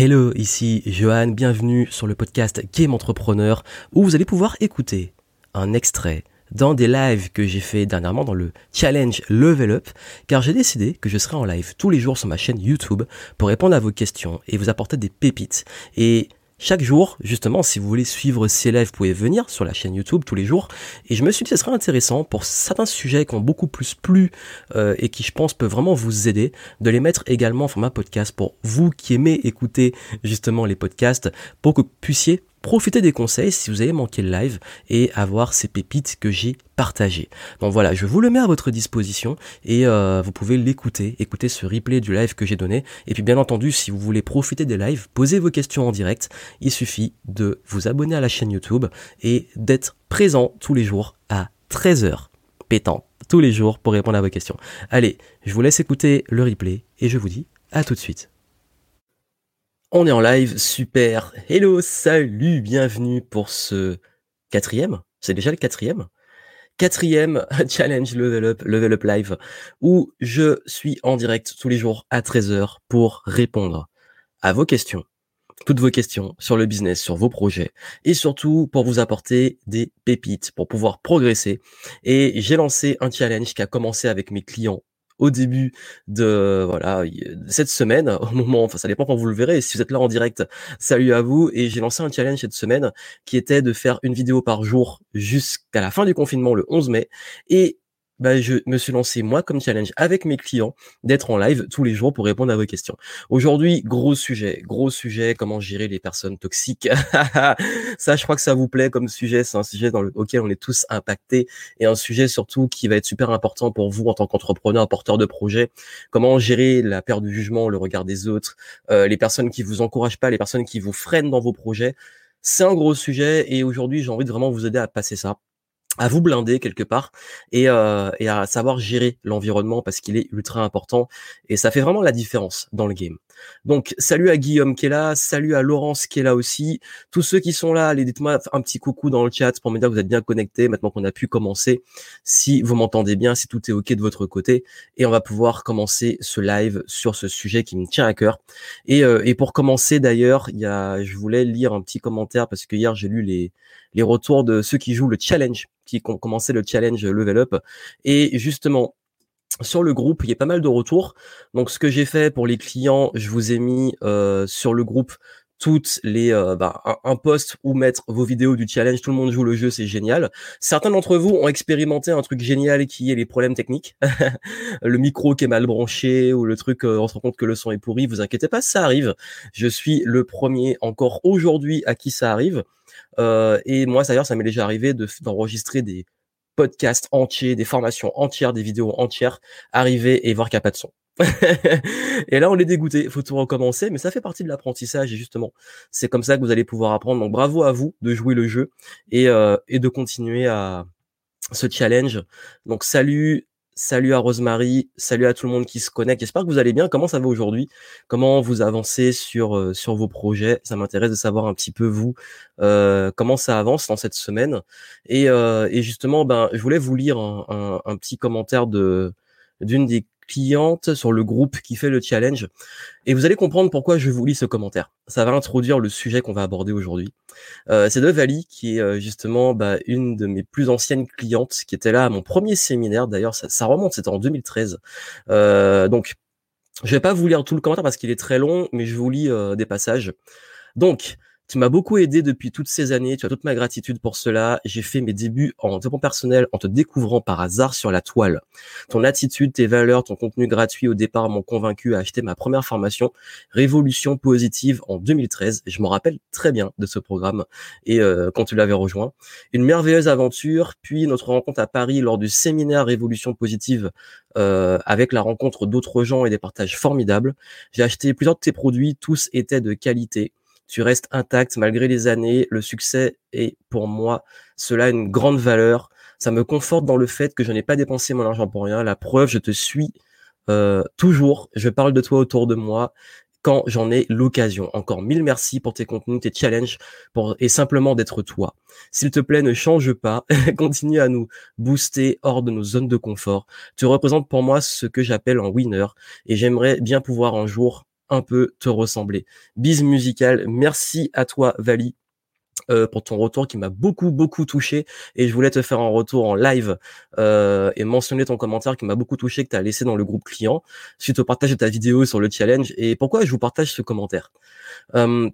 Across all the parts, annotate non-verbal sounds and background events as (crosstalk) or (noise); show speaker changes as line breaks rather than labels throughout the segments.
Hello, ici Johan, bienvenue sur le podcast Game Entrepreneur où vous allez pouvoir écouter un extrait dans des lives que j'ai fait dernièrement dans le challenge Level Up car j'ai décidé que je serai en live tous les jours sur ma chaîne YouTube pour répondre à vos questions et vous apporter des pépites. Et chaque jour, justement, si vous voulez suivre ces lives, vous pouvez venir sur la chaîne YouTube tous les jours. Et je me suis dit que ce serait intéressant pour certains sujets qui ont beaucoup plus plu euh, et qui, je pense, peuvent vraiment vous aider, de les mettre également en format podcast pour vous qui aimez écouter justement les podcasts, pour que vous puissiez profiter des conseils si vous avez manqué le live et avoir ces pépites que j'ai partagées. Donc voilà, je vous le mets à votre disposition et euh, vous pouvez l'écouter, écouter ce replay du live que j'ai donné. Et puis bien entendu, si vous voulez profiter des lives, poser vos questions en direct, il suffit de vous abonner à la chaîne YouTube et d'être présent tous les jours à 13h pétant tous les jours pour répondre à vos questions. Allez, je vous laisse écouter le replay et je vous dis à tout de suite. On est en live, super. Hello, salut, bienvenue pour ce quatrième. C'est déjà le quatrième. Quatrième (laughs) challenge Level Up, Level Up Live, où je suis en direct tous les jours à 13h pour répondre à vos questions, toutes vos questions sur le business, sur vos projets, et surtout pour vous apporter des pépites, pour pouvoir progresser. Et j'ai lancé un challenge qui a commencé avec mes clients au début de voilà cette semaine, au moment, enfin ça dépend quand vous le verrez. Si vous êtes là en direct, salut à vous. Et j'ai lancé un challenge cette semaine qui était de faire une vidéo par jour jusqu'à la fin du confinement le 11 mai. Et bah, je me suis lancé moi comme challenge avec mes clients d'être en live tous les jours pour répondre à vos questions. Aujourd'hui, gros sujet, gros sujet, comment gérer les personnes toxiques. (laughs) ça, je crois que ça vous plaît comme sujet. C'est un sujet dans lequel on est tous impactés et un sujet surtout qui va être super important pour vous en tant qu'entrepreneur, porteur de projet. Comment gérer la peur du jugement, le regard des autres, euh, les personnes qui vous encouragent pas, les personnes qui vous freinent dans vos projets. C'est un gros sujet et aujourd'hui, j'ai envie de vraiment vous aider à passer ça à vous blinder quelque part et, euh, et à savoir gérer l'environnement parce qu'il est ultra important et ça fait vraiment la différence dans le game. Donc salut à Guillaume qui est là, salut à Laurence qui est là aussi, tous ceux qui sont là, allez dites-moi un petit coucou dans le chat pour me dire que vous êtes bien connectés maintenant qu'on a pu commencer, si vous m'entendez bien, si tout est ok de votre côté et on va pouvoir commencer ce live sur ce sujet qui me tient à cœur. Et, euh, et pour commencer d'ailleurs, il y a, je voulais lire un petit commentaire parce que hier j'ai lu les les retours de ceux qui jouent le challenge, qui ont commencé le challenge level up. Et justement, sur le groupe, il y a pas mal de retours. Donc, ce que j'ai fait pour les clients, je vous ai mis euh, sur le groupe toutes les euh, bah, un, post où mettre vos vidéos du challenge. Tout le monde joue le jeu, c'est génial. Certains d'entre vous ont expérimenté un truc génial qui est les problèmes techniques, (laughs) le micro qui est mal branché ou le truc euh, on se rend compte que le son est pourri. Vous inquiétez pas, ça arrive. Je suis le premier encore aujourd'hui à qui ça arrive. Euh, et moi, d'ailleurs, ça m'est déjà arrivé d'enregistrer des podcasts entiers, des formations entières, des vidéos entières, arriver et voir qu'il n'y a pas de son. (laughs) et là, on est dégoûté. Il faut tout recommencer, mais ça fait partie de l'apprentissage. Et justement, c'est comme ça que vous allez pouvoir apprendre. Donc, bravo à vous de jouer le jeu et, euh, et de continuer à ce challenge. Donc, salut Salut à Rosemary, salut à tout le monde qui se connecte. J'espère que vous allez bien. Comment ça va aujourd'hui? Comment vous avancez sur euh, sur vos projets? Ça m'intéresse de savoir un petit peu vous euh, comment ça avance dans cette semaine. Et, euh, et justement, ben, je voulais vous lire un, petit commentaire de d'une des cliente sur le groupe qui fait le challenge. Et vous allez comprendre pourquoi je vous lis ce commentaire. Ça va introduire le sujet qu'on va aborder aujourd'hui. Euh, c'est de Vali, qui est euh, justement bah, une de mes plus anciennes clientes, qui était là à mon premier séminaire. D'ailleurs, ça, remonte, c'était en 2013. Euh, donc, je vais pas vous lire tout le commentaire parce qu'il est très long, mais je vous lis des passages. Donc, tu m'as beaucoup aidé depuis toutes ces années. Tu as toute ma gratitude pour cela. J'ai fait mes débuts en développement personnel en te découvrant par hasard sur la toile. Ton attitude, tes valeurs, ton contenu gratuit au départ m'ont convaincu à acheter ma première formation Révolution positive en 2013. Je me rappelle très bien de ce programme et euh, quand tu l'avais rejoint. Une merveilleuse aventure, puis notre rencontre à Paris lors du séminaire Révolution positive euh, avec la rencontre d'autres gens et des partages formidables. J'ai acheté plusieurs de tes produits, tous étaient de qualité tu restes intact malgré les années. Le succès est pour moi cela une grande valeur. Ça me conforte dans le fait que je n'ai pas dépensé mon argent pour rien. La preuve, je te suis euh, toujours. Je parle de toi autour de moi quand j'en ai l'occasion. Encore mille merci pour tes contenus, tes challenges, et simplement d'être toi. S'il te plaît, ne change pas. (laughs) Continue à nous booster hors de nos zones de confort. Tu représentes pour moi ce que j'appelle un winner et j'aimerais bien pouvoir un jour un peu te ressembler. Bise musicale, merci à toi Vali euh, pour ton retour qui m'a beaucoup beaucoup touché et je voulais te faire un retour en live euh, et mentionner ton commentaire qui m'a beaucoup touché que tu as laissé dans le groupe client suite au partage de ta vidéo sur le challenge et pourquoi je vous partage ce commentaire euh,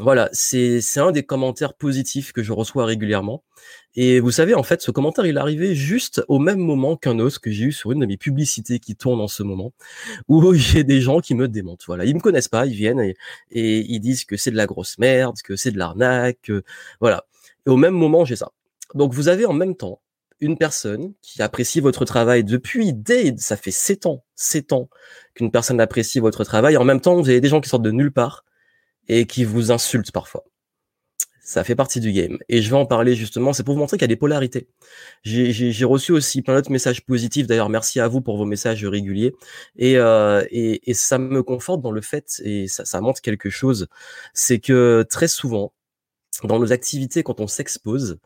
voilà, c'est un des commentaires positifs que je reçois régulièrement. Et vous savez, en fait, ce commentaire, il est arrivé juste au même moment qu'un autre que j'ai eu sur une de mes publicités qui tourne en ce moment, où (laughs) j'ai des gens qui me démontent. Voilà, ils me connaissent pas, ils viennent et, ils disent que c'est de la grosse merde, que c'est de l'arnaque, voilà. Et au même moment, j'ai ça. Donc, vous avez en même temps une personne qui apprécie votre travail depuis dès, ça fait sept ans, sept ans qu'une personne apprécie votre travail. En même temps, vous avez des gens qui sortent de nulle part et qui vous insultent parfois. Ça fait partie du game. Et je vais en parler justement, c'est pour vous montrer qu'il y a des polarités. J'ai reçu aussi plein d'autres messages positifs. D'ailleurs, merci à vous pour vos messages réguliers. Et, euh, et, et, ça me conforte dans le fait, et ça, ça montre quelque chose, c'est que très souvent, dans nos activités, quand on s'expose,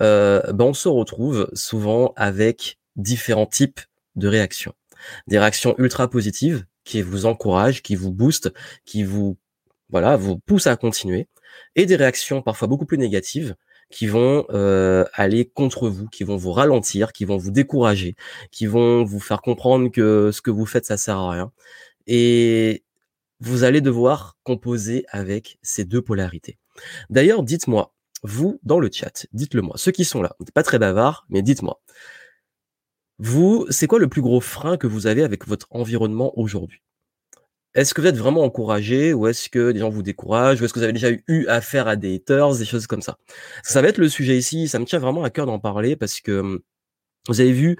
euh, ben on se retrouve souvent avec différents types de réactions. Des réactions ultra positives qui vous encouragent, qui vous boostent, qui vous voilà, vous pousse à continuer, et des réactions parfois beaucoup plus négatives qui vont euh, aller contre vous, qui vont vous ralentir, qui vont vous décourager, qui vont vous faire comprendre que ce que vous faites, ça sert à rien. Et vous allez devoir composer avec ces deux polarités. D'ailleurs, dites-moi, vous, dans le chat, dites-le moi, ceux qui sont là, pas très bavards, mais dites-moi, vous, c'est quoi le plus gros frein que vous avez avec votre environnement aujourd'hui? Est-ce que vous êtes vraiment encouragé ou est-ce que des gens vous découragent ou est-ce que vous avez déjà eu affaire à des haters, des choses comme ça? Ça va être le sujet ici, ça me tient vraiment à cœur d'en parler parce que vous avez vu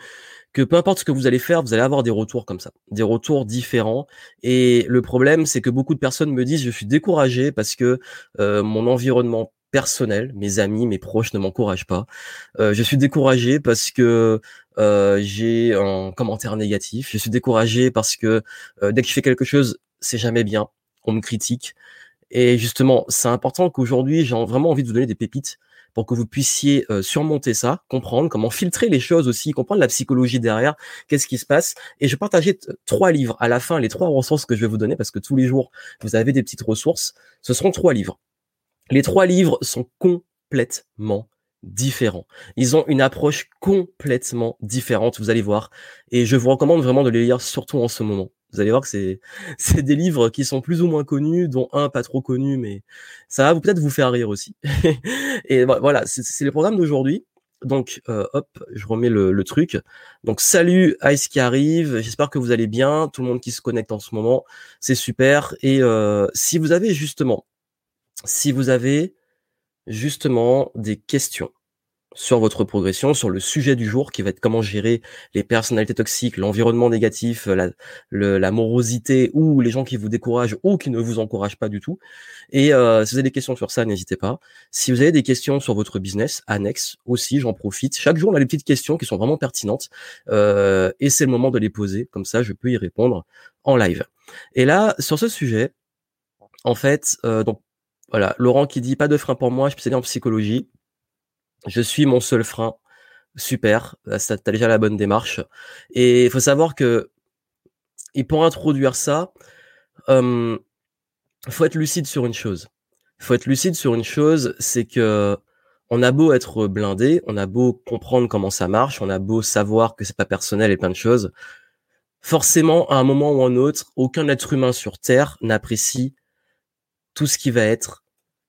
que peu importe ce que vous allez faire, vous allez avoir des retours comme ça, des retours différents. Et le problème, c'est que beaucoup de personnes me disent je suis découragé parce que mon environnement personnel, mes amis, mes proches ne m'encouragent pas. Je suis découragé parce que euh, j'ai un commentaire négatif. Je suis découragé parce que euh, dès que je fais quelque chose, c'est jamais bien. On me critique. Et justement, c'est important qu'aujourd'hui, j'ai vraiment envie de vous donner des pépites pour que vous puissiez euh, surmonter ça, comprendre comment filtrer les choses aussi, comprendre la psychologie derrière, qu'est-ce qui se passe. Et je partageais trois livres à la fin, les trois ressources que je vais vous donner, parce que tous les jours, vous avez des petites ressources. Ce seront trois livres. Les trois livres sont complètement différents. Ils ont une approche complètement différente, vous allez voir. Et je vous recommande vraiment de les lire, surtout en ce moment. Vous allez voir que c'est (laughs) c'est des livres qui sont plus ou moins connus, dont un pas trop connu, mais ça va peut-être vous faire rire aussi. (laughs) et voilà, c'est le programme d'aujourd'hui. Donc, euh, hop, je remets le, truc. Donc, salut Ice qui arrive. J'espère que vous allez bien. Tout le monde qui se connecte en ce moment, c'est super. Et euh, si vous avez justement, si vous avez justement des questions sur votre progression, sur le sujet du jour qui va être comment gérer les personnalités toxiques, l'environnement négatif, la, la, morosité ou les gens qui vous découragent ou qui ne vous encouragent pas du tout. Et euh, si vous avez des questions sur ça, n'hésitez pas. Si vous avez des questions sur votre business annexe aussi, j'en profite. Chaque jour, on a des petites questions qui sont vraiment pertinentes euh, et c'est le moment de les poser. Comme ça, je peux y répondre en live. Et là, sur ce sujet, en fait, euh, donc voilà, Laurent qui dit pas de frein pour moi, je suis en psychologie. Je suis mon seul frein. Super, bah, t'as déjà la bonne démarche. Et il faut savoir que, et pour introduire ça, il faut être lucide sur une chose. Faut être lucide sur une chose, c'est que on a beau être blindé, on a beau comprendre comment ça marche, on a beau savoir que c'est pas personnel et plein de choses. Forcément, à un moment ou un autre, aucun être humain sur Terre n'apprécie tout ce qui va être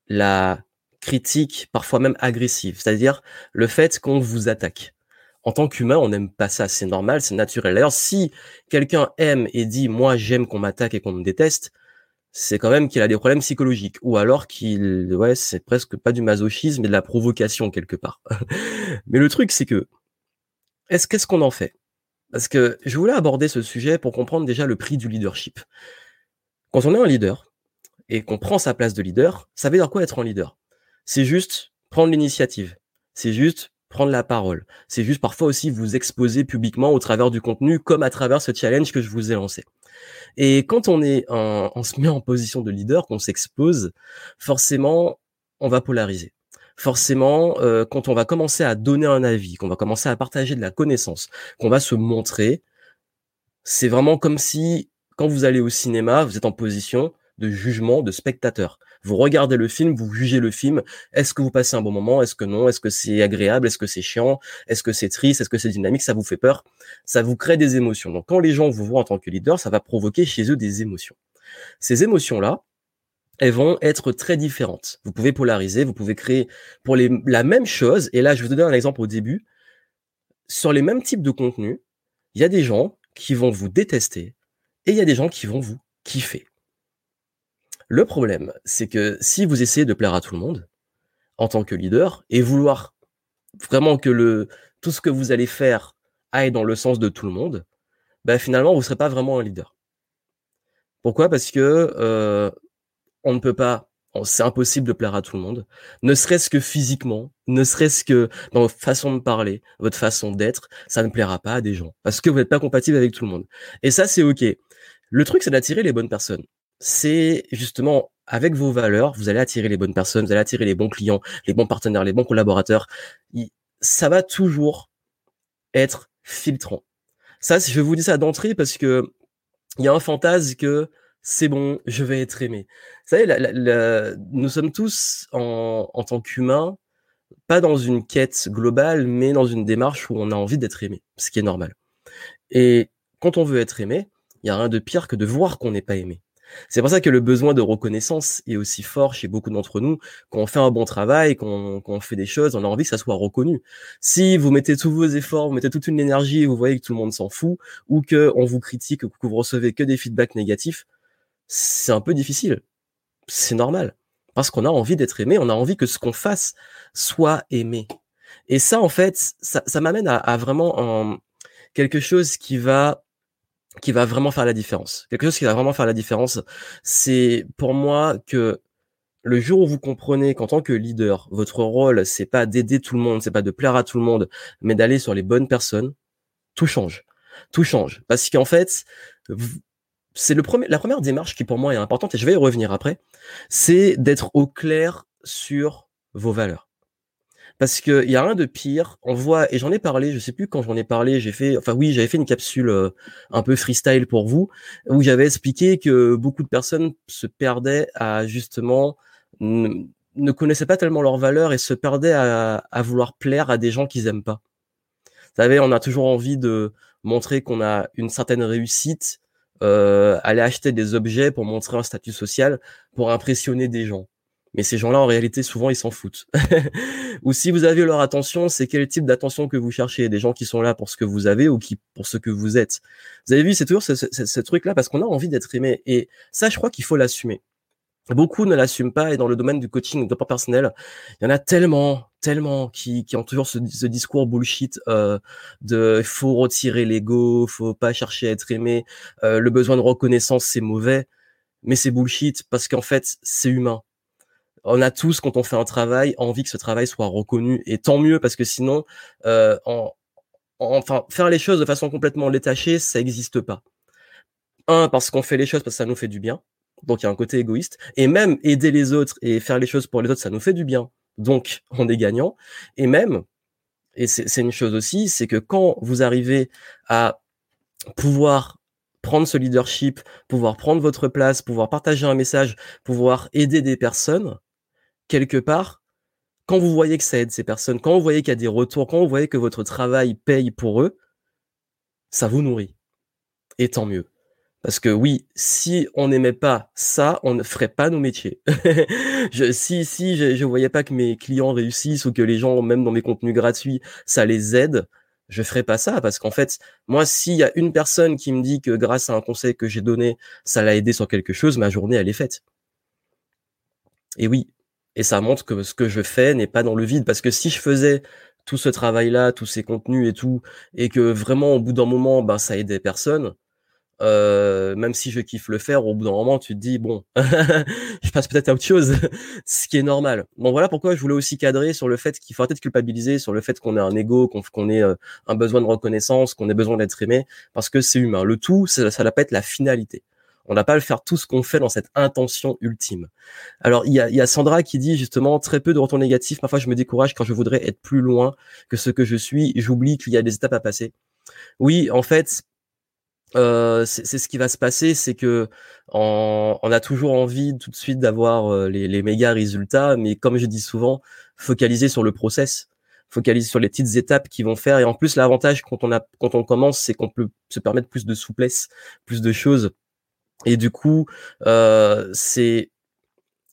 la critique, parfois même agressive, c'est-à-dire le fait qu'on vous attaque. En tant qu'humain, on n'aime pas ça, c'est normal, c'est naturel. D'ailleurs, si quelqu'un aime et dit moi j'aime qu'on m'attaque et qu'on me déteste, c'est quand même qu'il a des problèmes psychologiques, ou alors qu'il, ouais, c'est presque pas du masochisme, mais de la provocation quelque part. (laughs) mais le truc, c'est que, est-ce qu'est-ce qu'on en fait? Parce que je voulais aborder ce sujet pour comprendre déjà le prix du leadership. Quand on est un leader, et qu'on prend sa place de leader, ça veut dire quoi être un leader? C'est juste prendre l'initiative. C'est juste prendre la parole. C'est juste parfois aussi vous exposer publiquement au travers du contenu, comme à travers ce challenge que je vous ai lancé. Et quand on est en, on se met en position de leader, qu'on s'expose, forcément, on va polariser. Forcément, euh, quand on va commencer à donner un avis, qu'on va commencer à partager de la connaissance, qu'on va se montrer, c'est vraiment comme si quand vous allez au cinéma, vous êtes en position de jugement, de spectateur. Vous regardez le film, vous jugez le film. Est-ce que vous passez un bon moment? Est-ce que non? Est-ce que c'est agréable? Est-ce que c'est chiant? Est-ce que c'est triste? Est-ce que c'est dynamique? Ça vous fait peur? Ça vous crée des émotions. Donc quand les gens vous voient en tant que leader, ça va provoquer chez eux des émotions. Ces émotions-là, elles vont être très différentes. Vous pouvez polariser, vous pouvez créer pour les, la même chose. Et là, je vous donner un exemple au début. Sur les mêmes types de contenus, il y a des gens qui vont vous détester et il y a des gens qui vont vous kiffer. Le problème, c'est que si vous essayez de plaire à tout le monde, en tant que leader, et vouloir vraiment que le, tout ce que vous allez faire aille dans le sens de tout le monde, ben finalement, vous ne serez pas vraiment un leader. Pourquoi? Parce que euh, on ne peut pas, c'est impossible de plaire à tout le monde, ne serait-ce que physiquement, ne serait-ce que dans votre façon de parler, votre façon d'être, ça ne plaira pas à des gens, parce que vous n'êtes pas compatible avec tout le monde. Et ça, c'est OK. Le truc, c'est d'attirer les bonnes personnes c'est justement avec vos valeurs, vous allez attirer les bonnes personnes, vous allez attirer les bons clients, les bons partenaires, les bons collaborateurs. Ça va toujours être filtrant. Ça, je vous dis ça d'entrée parce que il y a un fantasme que c'est bon, je vais être aimé. Vous savez, nous sommes tous en, tant qu'humains, pas dans une quête globale, mais dans une démarche où on a envie d'être aimé, ce qui est normal. Et quand on veut être aimé, il y a rien de pire que de voir qu'on n'est pas aimé. C'est pour ça que le besoin de reconnaissance est aussi fort chez beaucoup d'entre nous. Quand on fait un bon travail, quand on, fait des choses, on a envie que ça soit reconnu. Si vous mettez tous vos efforts, vous mettez toute une énergie et vous voyez que tout le monde s'en fout, ou que on vous critique, ou que vous recevez que des feedbacks négatifs, c'est un peu difficile. C'est normal. Parce qu'on a envie d'être aimé, on a envie que ce qu'on fasse soit aimé. Et ça, en fait, ça, m'amène à, vraiment quelque chose qui va qui va vraiment faire la différence. Quelque chose qui va vraiment faire la différence, c'est pour moi que le jour où vous comprenez qu'en tant que leader, votre rôle, c'est pas d'aider tout le monde, c'est pas de plaire à tout le monde, mais d'aller sur les bonnes personnes, tout change. Tout change. Parce qu'en fait, c'est premier, la première démarche qui pour moi est importante, et je vais y revenir après, c'est d'être au clair sur vos valeurs parce qu'il y a rien de pire. On voit, et j'en ai parlé, je sais plus quand j'en ai parlé, j'ai fait, enfin oui, j'avais fait une capsule euh, un peu freestyle pour vous, où j'avais expliqué que beaucoup de personnes se perdaient à justement ne connaissaient pas tellement leurs valeurs et se perdaient à, à vouloir plaire à des gens qu'ils aiment pas. Vous savez, on a toujours envie de montrer qu'on a une certaine réussite, euh, aller acheter des objets pour montrer un statut social, pour impressionner des gens. Mais ces gens-là, en réalité, souvent, ils s'en foutent. (laughs) ou si vous avez leur attention, c'est quel type d'attention que vous cherchez? Des gens qui sont là pour ce que vous avez ou qui pour ce que vous êtes? Vous avez vu, c'est toujours ce, ce, truc-là parce qu'on a envie d'être aimé. Et ça, je crois qu'il faut l'assumer. Beaucoup ne l'assument pas et dans le domaine du coaching, de personnel, il y en a tellement, tellement qui, qui ont toujours ce, ce discours bullshit euh, de faut retirer l'ego, faut pas chercher à être aimé, euh, le besoin de reconnaissance c'est mauvais, mais c'est bullshit parce qu'en fait c'est humain on a tous, quand on fait un travail, envie que ce travail soit reconnu. Et tant mieux, parce que sinon, euh, enfin, faire les choses de façon complètement détachée, ça n'existe pas. Un, parce qu'on fait les choses parce que ça nous fait du bien. Donc, il y a un côté égoïste. Et même aider les autres et faire les choses pour les autres, ça nous fait du bien. Donc, on est gagnant. Et même, et c'est une chose aussi, c'est que quand vous arrivez à pouvoir prendre ce leadership, pouvoir prendre votre place, pouvoir partager un message, pouvoir aider des personnes, quelque part, quand vous voyez que ça aide ces personnes, quand vous voyez qu'il y a des retours, quand vous voyez que votre travail paye pour eux, ça vous nourrit. Et tant mieux. Parce que oui, si on n'aimait pas ça, on ne ferait pas nos métiers. (laughs) si si je, ne voyais pas que mes clients réussissent ou que les gens, même dans mes contenus gratuits, ça les aide, je ferais pas ça. Parce qu'en fait, moi, s'il y a une personne qui me dit que grâce à un conseil que j'ai donné, ça l'a aidé sur quelque chose, ma journée, elle est faite. Et oui, et ça montre que ce que je fais n'est pas dans le vide. Parce que si je faisais tout ce travail-là, tous ces contenus et tout, et que vraiment au bout d'un moment, ben ça aidait personne, euh, même si je kiffe le faire, au bout d'un moment, tu te dis bon, (laughs) je passe peut-être à autre chose, (laughs) ce qui est normal. Bon voilà pourquoi je voulais aussi cadrer sur le fait qu'il faut peut-être culpabiliser sur le fait qu'on ait un ego, qu'on ait euh, un besoin de reconnaissance, qu'on ait besoin d'être aimé, parce que c'est humain. Le tout, ça, ça pas être la finalité. On n'a pas à le faire tout ce qu'on fait dans cette intention ultime. Alors, il y a, Sandra qui dit justement très peu de retours négatifs. Parfois, je me décourage quand je voudrais être plus loin que ce que je suis. J'oublie qu'il y a des étapes à passer. Oui, en fait, euh, c'est ce qui va se passer, c'est que on, on, a toujours envie tout de suite d'avoir euh, les, les, méga résultats, mais comme je dis souvent, focaliser sur le process, focaliser sur les petites étapes qui vont faire. Et en plus, l'avantage quand on a quand on commence, c'est qu'on peut se permettre plus de souplesse, plus de choses. Et du coup, euh, c'est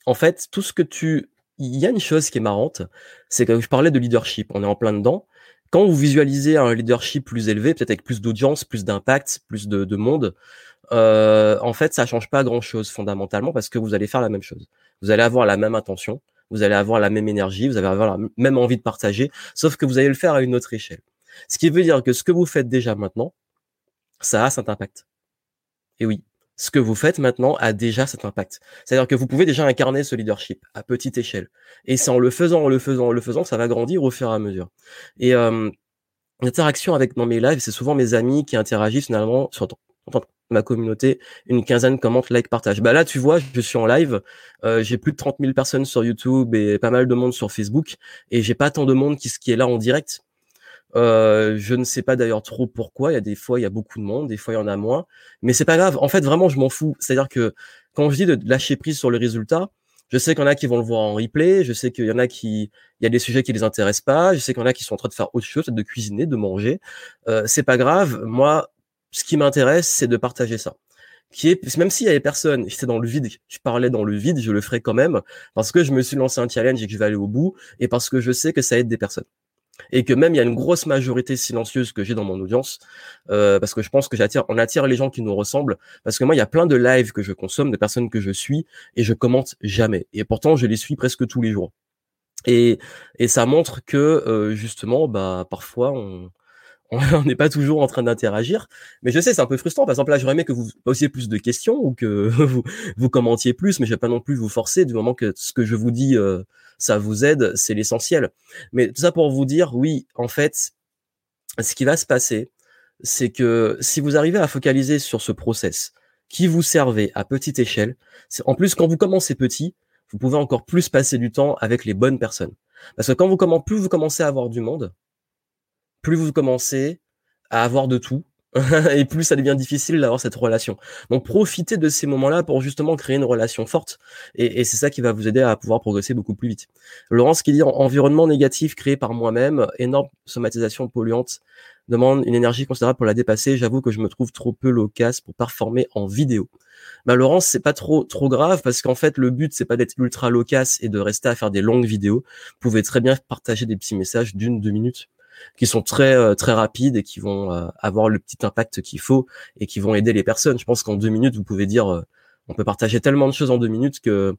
en fait tout ce que tu. Il y a une chose qui est marrante, c'est que je parlais de leadership, on est en plein dedans quand vous visualisez un leadership plus élevé, peut-être avec plus d'audience, plus d'impact, plus de, de monde, euh, en fait, ça change pas grand-chose fondamentalement parce que vous allez faire la même chose. Vous allez avoir la même intention, vous allez avoir la même énergie, vous allez avoir la même envie de partager, sauf que vous allez le faire à une autre échelle. Ce qui veut dire que ce que vous faites déjà maintenant, ça a cet impact. Et oui, ce que vous faites maintenant a déjà cet impact. C'est-à-dire que vous pouvez déjà incarner ce leadership à petite échelle. Et c'est en le faisant, en le faisant, en le faisant ça va grandir au fur et à mesure. Et l'interaction avec dans mes lives, c'est souvent mes amis qui interagissent finalement sur ma communauté, une quinzaine commente, like, partage. Bah là, tu vois, je suis en live, euh, j'ai plus de 30 000 personnes sur YouTube et pas mal de monde sur Facebook, et j'ai pas tant de monde qui est là en direct. Euh, je ne sais pas d'ailleurs trop pourquoi. Il y a des fois, il y a beaucoup de monde, des fois, il y en a moins. Mais c'est pas grave. En fait, vraiment, je m'en fous. C'est-à-dire que quand je dis de lâcher prise sur les résultats, je sais qu'il y en a qui vont le voir en replay. Je sais qu'il y en a qui, il y a des sujets qui les intéressent pas. Je sais qu'il y en a qui sont en train de faire autre chose, de cuisiner, de manger. Euh, c'est pas grave. Moi, ce qui m'intéresse, c'est de partager ça. Qui est, même s'il y avait personne, j'étais dans le vide, je parlais dans le vide, je le ferai quand même parce que je me suis lancé un challenge et que je vais aller au bout et parce que je sais que ça aide des personnes et que même il y a une grosse majorité silencieuse que j'ai dans mon audience euh, parce que je pense que j'attire on attire les gens qui nous ressemblent parce que moi il y a plein de lives que je consomme de personnes que je suis et je commente jamais et pourtant je les suis presque tous les jours et et ça montre que euh, justement bah parfois on (laughs) on n'est pas toujours en train d'interagir. Mais je sais, c'est un peu frustrant. Par exemple, là, j'aurais aimé que vous posiez plus de questions ou que (laughs) vous, vous commentiez plus, mais je vais pas non plus vous forcer du moment que ce que je vous dis, euh, ça vous aide, c'est l'essentiel. Mais tout ça pour vous dire, oui, en fait, ce qui va se passer, c'est que si vous arrivez à focaliser sur ce process qui vous servait à petite échelle, en plus, quand vous commencez petit, vous pouvez encore plus passer du temps avec les bonnes personnes. Parce que quand vous commencez, plus vous commencez à avoir du monde, plus vous commencez à avoir de tout, (laughs) et plus ça devient difficile d'avoir cette relation. Donc profitez de ces moments-là pour justement créer une relation forte, et, c'est ça qui va vous aider à pouvoir progresser beaucoup plus vite. Laurence qui dit environnement négatif créé par moi-même, énorme somatisation polluante, demande une énergie considérable pour la dépasser. J'avoue que je me trouve trop peu loquace pour performer en vidéo. Bah Laurence, c'est pas trop trop grave parce qu'en fait le but c'est pas d'être ultra loquace et de rester à faire des longues vidéos. Vous pouvez très bien partager des petits messages d'une deux minutes qui sont très euh, très rapides et qui vont euh, avoir le petit impact qu'il faut et qui vont aider les personnes. Je pense qu'en deux minutes, vous pouvez dire, euh, on peut partager tellement de choses en deux minutes que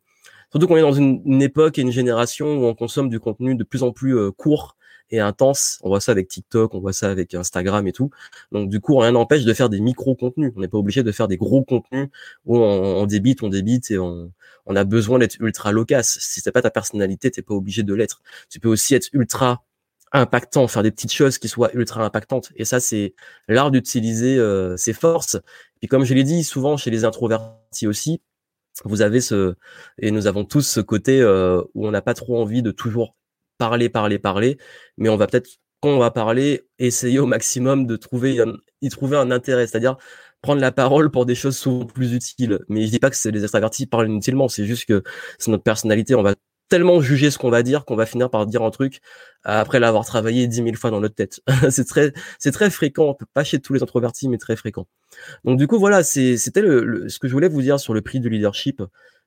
surtout qu'on est dans une, époque et une génération où on consomme du contenu de plus en plus court et intense. On voit ça avec TikTok, on voit ça avec Instagram et tout. Donc du coup, rien n'empêche de faire des micro-contenus. On n'est pas obligé de faire des gros contenus où on, débite, on débite et on, on a besoin d'être ultra loquace. Si c'est pas ta personnalité, t'es pas obligé de l'être. Tu peux aussi être ultra impactant, faire des petites choses qui soient ultra impactantes. Et ça, c'est l'art d'utiliser euh, ses forces. Et comme je l'ai dit souvent chez les introvertis aussi, vous avez ce et nous avons tous ce côté euh, où on n'a pas trop envie de toujours parler, parler, parler, mais on va peut-être quand on va parler, essayer au maximum de trouver y trouver un intérêt, c'est-à-dire prendre la parole pour des choses souvent plus utiles. Mais je dis pas que c'est les extravertis parlent inutilement, c'est juste que c'est notre personnalité, on va tellement juger ce qu'on va dire qu'on va finir par dire un truc après l'avoir travaillé dix mille fois dans notre tête. (laughs) c'est très, c'est très fréquent, pas chez tous les introvertis, mais très fréquent. Donc du coup voilà, c'était le, ce que je voulais vous dire sur le prix du leadership,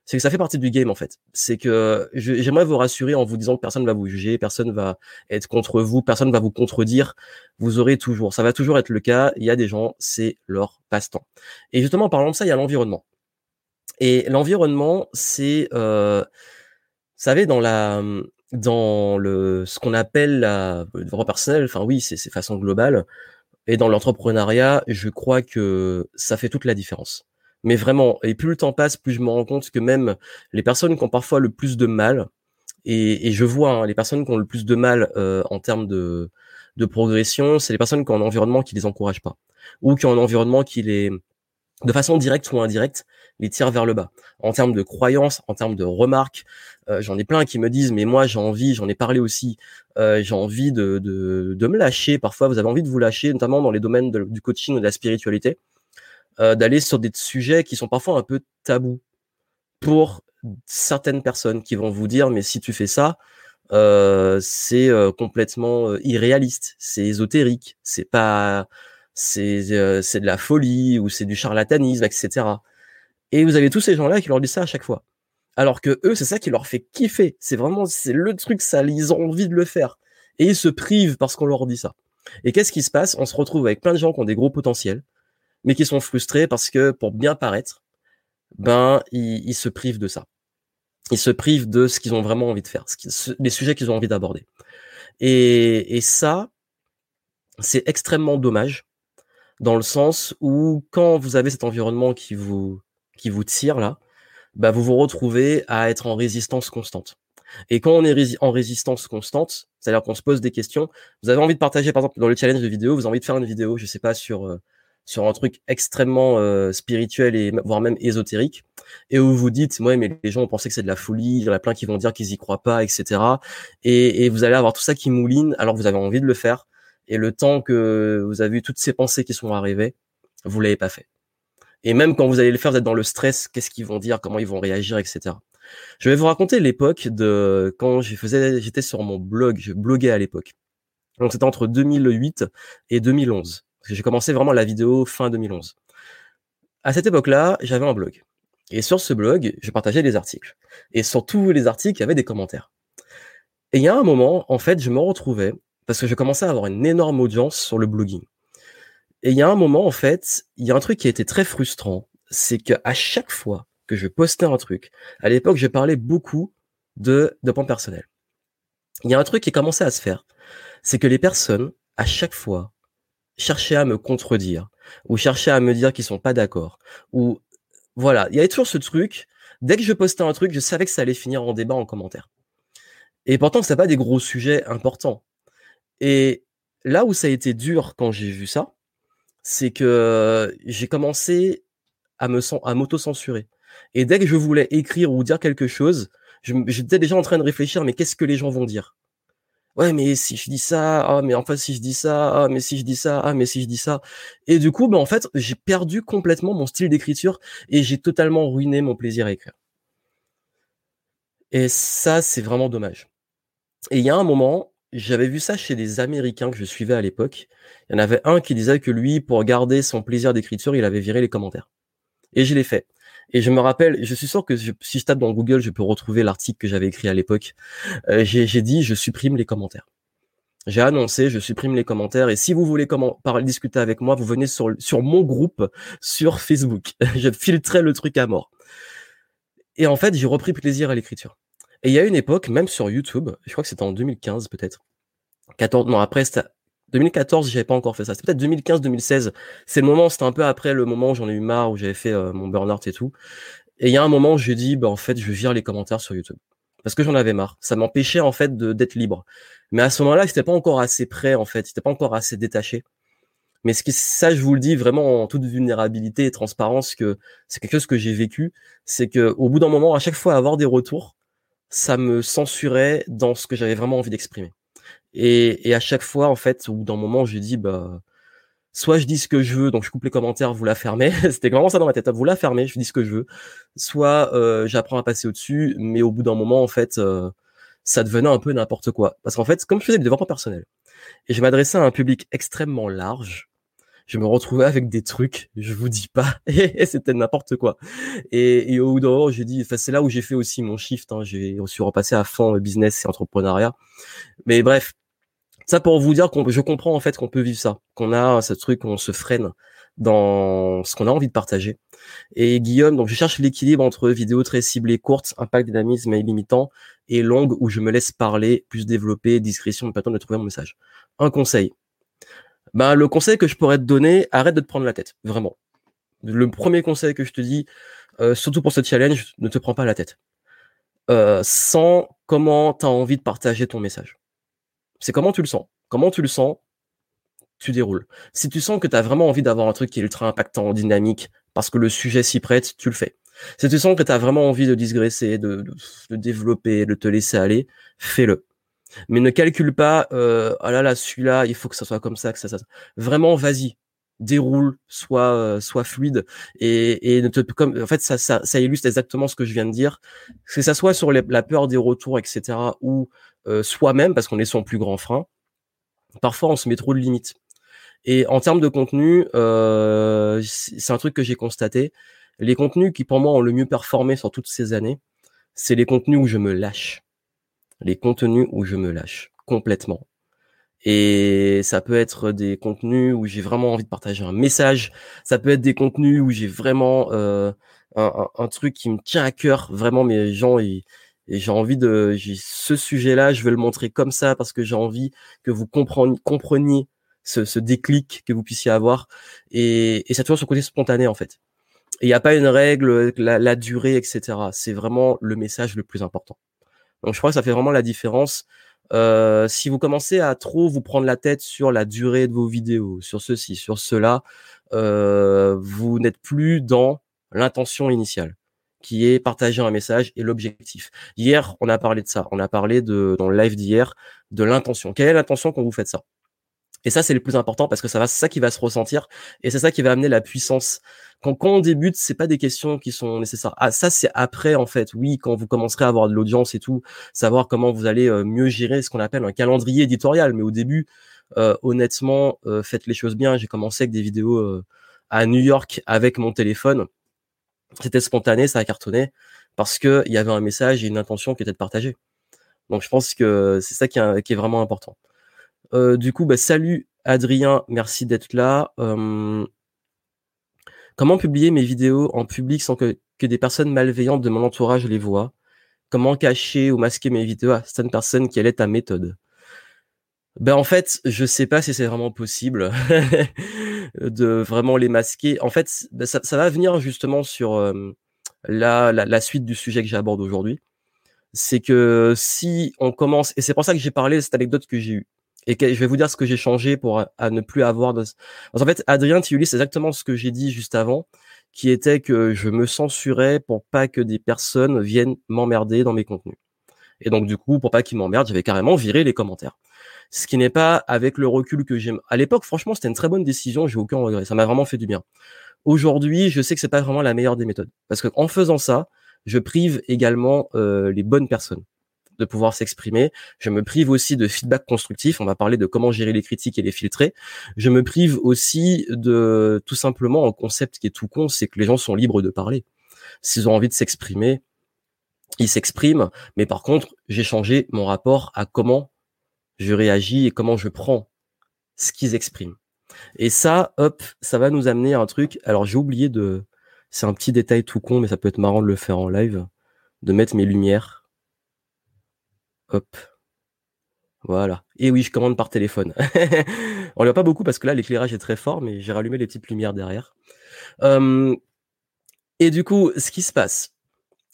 c'est que ça fait partie du game en fait. C'est que j'aimerais vous rassurer en vous disant que personne va vous juger, personne va être contre vous, personne va vous contredire. Vous aurez toujours, ça va toujours être le cas. Il y a des gens, c'est leur passe-temps. Et justement, en parlant de ça, il y a l'environnement. Et l'environnement, c'est euh, savez, dans la, dans le, ce qu'on appelle la développement personnel, enfin oui, c'est, c'est façon globale. Et dans l'entrepreneuriat, je crois que ça fait toute la différence. Mais vraiment, et plus le temps passe, plus je me rends compte que même les personnes qui ont parfois le plus de mal, et, et je vois hein, les personnes qui ont le plus de mal euh, en termes de, de progression, c'est les personnes qui ont un environnement qui les encourage pas, ou qui ont un environnement qui les, de façon directe ou indirecte, les tire vers le bas. En termes de croyances, en termes de remarques, euh, j'en ai plein qui me disent, mais moi j'ai envie, j'en ai parlé aussi, euh, j'ai envie de, de, de, me lâcher. Parfois, vous avez envie de vous lâcher, notamment dans les domaines du coaching ou de la spiritualité. d'aller sur des sujets qui sont parfois un peu tabous pour certaines personnes qui vont vous dire mais si tu fais ça, euh, c'est euh, complètement euh, irréaliste, c'est ésotérique, c'est pas, c'est c'est de la folie ou c'est du charlatanisme, etc. Et vous avez tous ces gens-là qui leur disent ça à chaque fois. Alors que eux, c'est ça qui leur fait kiffer. C'est vraiment, c'est le truc, ça, ils ont envie de le faire. Et ils se privent parce qu'on leur dit ça. Et qu'est-ce qui se passe? On se retrouve avec plein de gens qui ont des gros potentiels, mais qui sont frustrés parce que pour bien paraître, ben, ils se privent de ça ils se privent de ce qu'ils ont vraiment envie de faire, les sujets qu'ils ont envie d'aborder. Et ça, c'est extrêmement dommage dans le sens où quand vous avez cet environnement qui vous qui vous tire là, bah vous vous retrouvez à être en résistance constante. Et quand on est en résistance constante, c'est-à-dire qu'on se pose des questions, vous avez envie de partager par exemple dans le challenge de vidéo, vous avez envie de faire une vidéo, je sais pas sur euh, sur un truc extrêmement euh, spirituel et voire même ésotérique, et où vous dites, ouais, mais les gens ont pensé que c'est de la folie, il y en a plein qui vont dire qu'ils y croient pas, etc. Et, et vous allez avoir tout ça qui mouline, alors vous avez envie de le faire, et le temps que vous avez eu toutes ces pensées qui sont arrivées, vous l'avez pas fait. Et même quand vous allez le faire, vous êtes dans le stress, qu'est-ce qu'ils vont dire, comment ils vont réagir, etc. Je vais vous raconter l'époque de quand je faisais, j'étais sur mon blog, je bloguais à l'époque. Donc c'était entre 2008 et 2011 j'ai commencé vraiment la vidéo fin 2011. À cette époque-là, j'avais un blog. Et sur ce blog, je partageais des articles. Et sur tous les articles, il y avait des commentaires. Et il y a un moment, en fait, je me retrouvais, parce que je commençais à avoir une énorme audience sur le blogging. Et il y a un moment, en fait, il y a un truc qui a été très frustrant, c'est qu'à chaque fois que je postais un truc, à l'époque, je parlais beaucoup de de personnel. Il y a un truc qui commençait à se faire, c'est que les personnes, à chaque fois, chercher à me contredire ou chercher à me dire qu'ils sont pas d'accord ou voilà, il y avait toujours ce truc. Dès que je postais un truc, je savais que ça allait finir en débat en commentaire. Et pourtant, c'est pas des gros sujets importants. Et là où ça a été dur quand j'ai vu ça, c'est que j'ai commencé à me à m'auto-censurer. Et dès que je voulais écrire ou dire quelque chose, j'étais déjà en train de réfléchir, mais qu'est-ce que les gens vont dire? Ouais mais si je dis ça ah mais en fait si je dis ça ah mais si je dis ça ah mais si je dis ça. Et du coup ben en fait j'ai perdu complètement mon style d'écriture et j'ai totalement ruiné mon plaisir à écrire. Et ça c'est vraiment dommage. Et il y a un moment j'avais vu ça chez des américains que je suivais à l'époque il y en avait un qui disait que lui pour garder son plaisir d'écriture il avait viré les commentaires et je l'ai fait et je me rappelle, je suis sûr que si je tape dans Google, je peux retrouver l'article que j'avais écrit à l'époque. Euh, j'ai dit, je supprime les commentaires. J'ai annoncé, je supprime les commentaires. Et si vous voulez comment, parler, discuter avec moi, vous venez sur, sur mon groupe sur Facebook. (laughs) je filtrais le truc à mort. Et en fait, j'ai repris plaisir à l'écriture. Et il y a une époque, même sur YouTube, je crois que c'était en 2015 peut-être. 14, non, après, 2014, j'avais pas encore fait ça. C'était peut-être 2015-2016. C'est le moment, c'était un peu après le moment où j'en ai eu marre, où j'avais fait euh, mon burn-out et tout. Et il y a un moment où j'ai dit, bah, en fait, je vire les commentaires sur YouTube. Parce que j'en avais marre. Ça m'empêchait, en fait, d'être libre. Mais à ce moment-là, c'était pas encore assez prêt, en fait. C'était pas encore assez détaché. Mais ce qui, ça, je vous le dis vraiment en toute vulnérabilité et transparence que c'est quelque chose que j'ai vécu. C'est que, au bout d'un moment, à chaque fois avoir des retours, ça me censurait dans ce que j'avais vraiment envie d'exprimer. Et, et, à chaque fois, en fait, au bout d'un moment, j'ai dit, bah, soit je dis ce que je veux, donc je coupe les commentaires, vous la fermez. (laughs) C'était vraiment ça dans ma tête. Vous la fermez, je dis ce que je veux. Soit euh, j'apprends à passer au-dessus, mais au bout d'un moment, en fait, euh, ça devenait un peu n'importe quoi. Parce qu'en fait, comme je faisais du développement personnel, et je m'adressais à un public extrêmement large, je me retrouvais avec des trucs, je vous dis pas, (laughs) et c'était n'importe quoi. Et, au bout d'un moment, j'ai dit, c'est là où j'ai fait aussi mon shift. Hein, j'ai suis repassé à fond business et entrepreneuriat. Mais bref, ça pour vous dire qu'on, je comprends en fait qu'on peut vivre ça, qu'on a ce truc, on se freine dans ce qu'on a envie de partager. Et Guillaume, donc je cherche l'équilibre entre vidéos très ciblées, courtes, impact, dynamisme et limitant, et longues où je me laisse parler, plus développer, discrétion, pas temps de trouver mon message. Un conseil. Ben, le conseil que je pourrais te donner, arrête de te prendre la tête, vraiment. Le premier conseil que je te dis, euh, surtout pour ce challenge, ne te prends pas la tête. Euh, sans comment tu as envie de partager ton message. C'est comment tu le sens. Comment tu le sens, tu déroules. Si tu sens que tu as vraiment envie d'avoir un truc qui est ultra impactant, dynamique, parce que le sujet s'y prête, tu le fais. Si tu sens que tu as vraiment envie de digresser, de, de, développer, de te laisser aller, fais-le. Mais ne calcule pas, euh, ah là là, celui-là, il faut que ça soit comme ça, que ça, ça. Vraiment, vas-y. déroule, soit soit fluide et, et ne te comme en fait ça, ça illustre exactement ce que je viens de dire que ça soit sur la peur des retours etc ou soi-même parce qu'on est son plus grand frein parfois on se met trop de limites et en termes de contenu euh, c'est un truc que j'ai constaté les contenus qui pour moi ont le mieux performé sur toutes ces années c'est les contenus où je me lâche les contenus où je me lâche complètement et ça peut être des contenus où j'ai vraiment envie de partager un message. Ça peut être des contenus où j'ai vraiment euh, un, truc qui me tient à cœur, vraiment mes gens et, j'ai envie de ce sujet-là, je vais le montrer comme ça parce que j'ai envie que vous compreniez, compreniez ce, ce, déclic que vous puissiez avoir et, et ça toujours ce côté spontané en fait. Il n'y a pas une règle, la, la durée, etc. C'est vraiment le message le plus important. Donc je crois que ça fait vraiment la différence euh, si vous commencez à trop vous prendre la tête sur la durée de vos vidéos, sur ceci, sur cela, euh, vous n'êtes plus dans l'intention initiale, qui est partager un message et l'objectif. Hier, on a parlé de ça. On a parlé dans le live d'hier de l'intention. Quelle est l'intention quand vous faites ça? Et ça, c'est le plus important parce que ça va, c'est ça qui va se ressentir et c'est ça qui va amener la puissance. Quand, on débute, c'est pas des questions qui sont nécessaires. Ah, ça, c'est après, en fait. Oui, quand vous commencerez à avoir de l'audience et tout, savoir comment vous allez euh, mieux gérer ce qu'on appelle un calendrier éditorial. Mais au début, euh, honnêtement, euh, faites les choses bien. J'ai commencé avec des vidéos à New York avec mon téléphone. C'était spontané, ça a cartonné parce que il y avait un message et une intention qui était de partager. Donc, je pense que c'est ça qui est vraiment important. Euh, du coup, bah, salut Adrien, merci d'être là. Euh, comment publier mes vidéos en public sans que, des personnes malveillantes de mon entourage les voient? Comment cacher ou masquer mes vidéos à certaines personnes Quelle est ta méthode? Ben en fait, je sais pas si c'est vraiment possible (laughs) de vraiment les masquer. En fait, ben, ça, va venir justement sur la, la, la, suite du sujet que j'aborde aujourd'hui. C'est que si on commence, et c'est pour ça que j'ai parlé de cette anecdote que j'ai eue, et je vais vous dire ce que j'ai changé pour à ne plus avoir de. en fait, Adrien Thiulis, c'est exactement ce que j'ai dit juste avant, qui était que je me censurais pour pas que des personnes viennent m'emmerder dans mes contenus. Et donc du coup, pour pas qu'ils m'emmerdent, j'avais carrément viré les commentaires. Ce qui n'est pas avec le recul que j'aime. À l'époque, franchement, c'était une très bonne décision. J'ai aucun regret. Ça m'a vraiment fait du bien. Aujourd'hui, je sais que c'est pas vraiment la meilleure des méthodes, parce que en faisant ça, je prive également euh, les bonnes personnes de pouvoir s'exprimer. Je me prive aussi de feedback constructif. On va parler de comment gérer les critiques et les filtrer. Je me prive aussi de tout simplement un concept qui est tout con, c'est que les gens sont libres de parler. S'ils ont envie de s'exprimer, ils s'expriment. Mais par contre, j'ai changé mon rapport à comment je réagis et comment je prends ce qu'ils expriment. Et ça, hop, ça va nous amener à un truc. Alors j'ai oublié de, c'est un petit détail tout con, mais ça peut être marrant de le faire en live, de mettre mes lumières Hop. Voilà. Et oui, je commande par téléphone. (laughs) On ne voit pas beaucoup parce que là, l'éclairage est très fort, mais j'ai rallumé les petites lumières derrière. et du coup, ce qui se passe,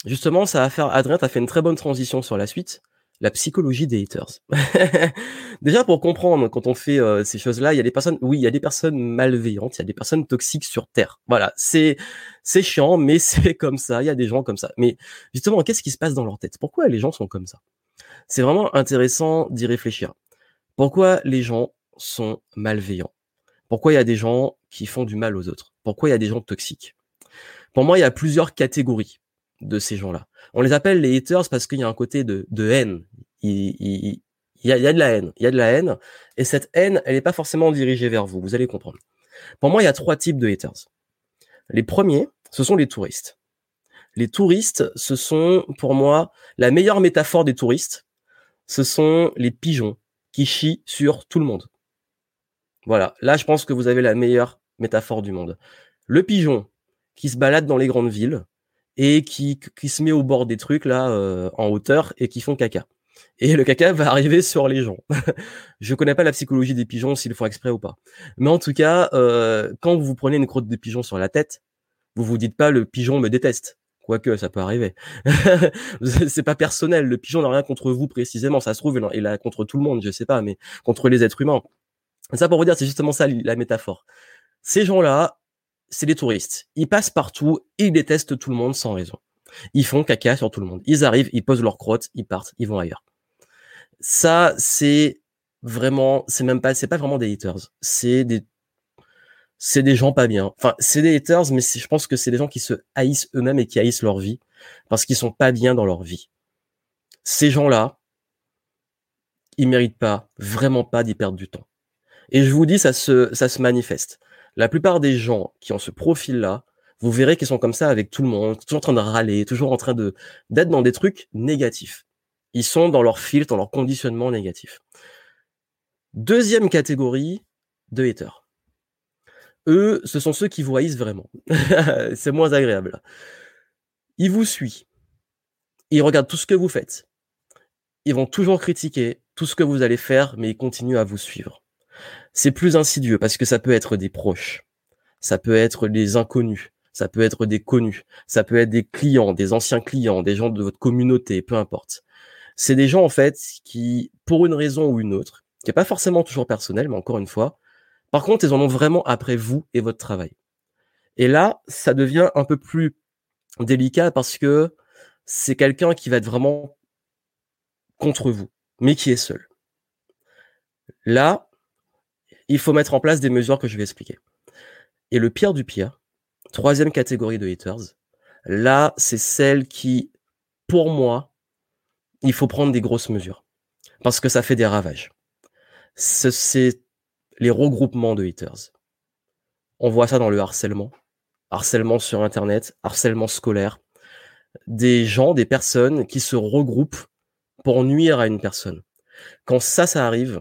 justement, ça va faire. Adrien, tu fait une très bonne transition sur la suite. La psychologie des haters. (laughs) Déjà, pour comprendre, quand on fait euh, ces choses-là, il y a des personnes, oui, il y a des personnes malveillantes, il y a des personnes toxiques sur Terre. Voilà, c'est c'est chiant, mais (laughs) c'est comme ça. Il y a des gens comme ça. Mais justement, qu'est-ce qui se passe dans leur tête? Pourquoi les gens sont comme ça? C'est vraiment intéressant d'y réfléchir. Pourquoi les gens sont malveillants? Pourquoi il y a des gens qui font du mal aux autres? Pourquoi il y a des gens toxiques? Pour moi, il y a plusieurs catégories de ces gens-là. On les appelle les haters parce qu'il y a un côté de, haine. Il, y a, il y a de la haine. Il y a de la haine. Et cette haine, elle n'est pas forcément dirigée vers vous. Vous allez comprendre. Pour moi, il y a trois types de haters. Les premiers, ce sont les touristes. Les touristes, ce sont pour moi la meilleure métaphore des touristes ce sont les pigeons qui chient sur tout le monde. Voilà, là je pense que vous avez la meilleure métaphore du monde. Le pigeon qui se balade dans les grandes villes et qui, qui se met au bord des trucs là euh, en hauteur et qui font caca. Et le caca va arriver sur les gens. (laughs) je connais pas la psychologie des pigeons s'ils font exprès ou pas. Mais en tout cas, euh, quand vous prenez une crotte de pigeon sur la tête, vous vous dites pas le pigeon me déteste. Quoique, ça peut arriver. (laughs) c'est pas personnel. Le pigeon n'a rien contre vous précisément. Ça se trouve, il a contre tout le monde, je sais pas, mais contre les êtres humains. Ça pour vous dire, c'est justement ça la métaphore. Ces gens-là, c'est des touristes. Ils passent partout, ils détestent tout le monde sans raison. Ils font caca sur tout le monde. Ils arrivent, ils posent leur crotte, ils partent, ils vont ailleurs. Ça, c'est vraiment, c'est même pas, c'est pas vraiment des haters. C'est des, c'est des gens pas bien. Enfin, c'est des haters, mais je pense que c'est des gens qui se haïssent eux-mêmes et qui haïssent leur vie parce qu'ils sont pas bien dans leur vie. Ces gens-là, ils méritent pas, vraiment pas d'y perdre du temps. Et je vous dis, ça se, ça se manifeste. La plupart des gens qui ont ce profil-là, vous verrez qu'ils sont comme ça avec tout le monde, toujours en train de râler, toujours en train de d'être dans des trucs négatifs. Ils sont dans leur filtre, dans leur conditionnement négatif. Deuxième catégorie de haters. Eux, ce sont ceux qui vous haïssent vraiment. (laughs) c'est moins agréable. Ils vous suivent. Ils regardent tout ce que vous faites. Ils vont toujours critiquer tout ce que vous allez faire, mais ils continuent à vous suivre. C'est plus insidieux parce que ça peut être des proches, ça peut être des inconnus, ça peut être des connus, ça peut être des clients, des anciens clients, des gens de votre communauté, peu importe. C'est des gens en fait qui, pour une raison ou une autre, qui n'est pas forcément toujours personnelle, mais encore une fois, par contre, ils en ont vraiment après vous et votre travail. Et là, ça devient un peu plus délicat parce que c'est quelqu'un qui va être vraiment contre vous, mais qui est seul. Là, il faut mettre en place des mesures que je vais expliquer. Et le pire du pire, troisième catégorie de haters, là, c'est celle qui, pour moi, il faut prendre des grosses mesures. Parce que ça fait des ravages. Les regroupements de haters. On voit ça dans le harcèlement, harcèlement sur Internet, harcèlement scolaire, des gens, des personnes qui se regroupent pour nuire à une personne. Quand ça, ça arrive,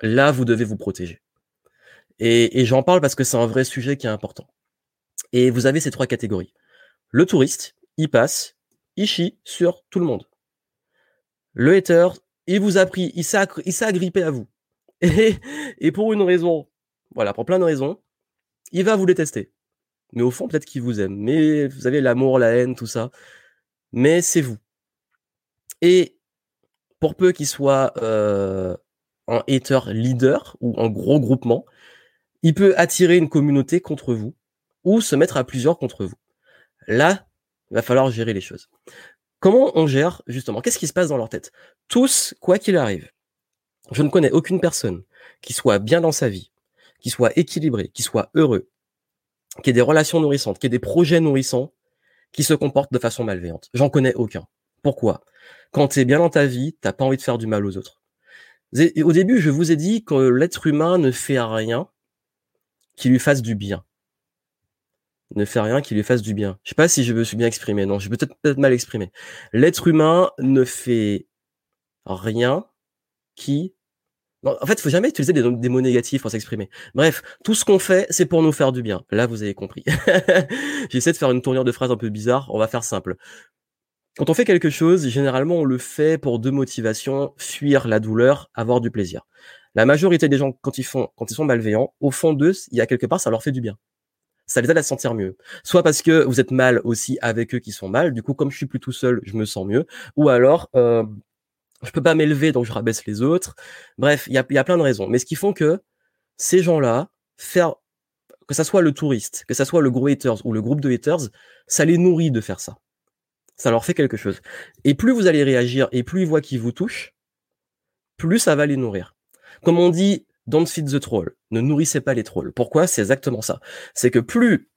là, vous devez vous protéger. Et, j'en parle parce que c'est un vrai sujet qui est important. Et vous avez ces trois catégories. Le touriste, il passe, il chie sur tout le monde. Le hater, il vous a pris, il s'est agrippé à vous. (laughs) Et, pour une raison, voilà, pour plein de raisons, il va vous détester. Mais au fond, peut-être qu'il vous aime. Mais vous avez l'amour, la haine, tout ça. Mais c'est vous. Et pour peu qu'il soit euh, un hater leader ou un gros groupement, il peut attirer une communauté contre vous ou se mettre à plusieurs contre vous. Là, il va falloir gérer les choses. Comment on gère justement Qu'est-ce qui se passe dans leur tête? Tous, quoi qu'il arrive, je ne connais aucune personne qui soit bien dans sa vie, qui soit équilibré, qui soit heureux, qui ait des relations nourrissantes, qui ait des projets nourrissants, qui se comporte de façon malveillante. J'en connais aucun. Pourquoi? Quand tu es bien dans ta vie, t'as pas envie de faire du mal aux autres. Au début, je vous ai dit que l'être humain ne fait rien qui lui fasse du bien. Ne fait rien qui lui fasse du bien. Je sais pas si je me suis bien exprimé. Non, je vais peut-être peut mal exprimé. L'être humain ne fait rien qui en fait, il faut jamais utiliser des, mots négatifs pour s'exprimer. Bref, tout ce qu'on fait, c'est pour nous faire du bien. Là, vous avez compris. (laughs) J'essaie de faire une tournure de phrase un peu bizarre. On va faire simple. Quand on fait quelque chose, généralement, on le fait pour deux motivations fuir la douleur, avoir du plaisir. La majorité des gens, quand ils sont malveillants, au fond d'eux, il y a quelque part, ça leur fait du bien. Ça les aide à se sentir mieux. Soit parce que vous êtes mal aussi avec eux qui sont mal. Du coup, comme je suis plus tout seul, je me sens mieux. Ou alors, euh, je peux pas m'élever, donc je rabaisse les autres. Bref, il y a, plein de raisons. Mais ce qui font que ces gens-là, que ça soit le touriste, que ça soit le gros haters ou le groupe de haters, ça les nourrit de faire ça. Ça leur fait quelque chose. Et plus vous allez réagir et plus ils voient qu'ils vous touchent, plus ça va les nourrir. Comme on dit, don't feed the troll. Ne nourrissez pas les trolls. Pourquoi? C'est exactement ça. C'est que plus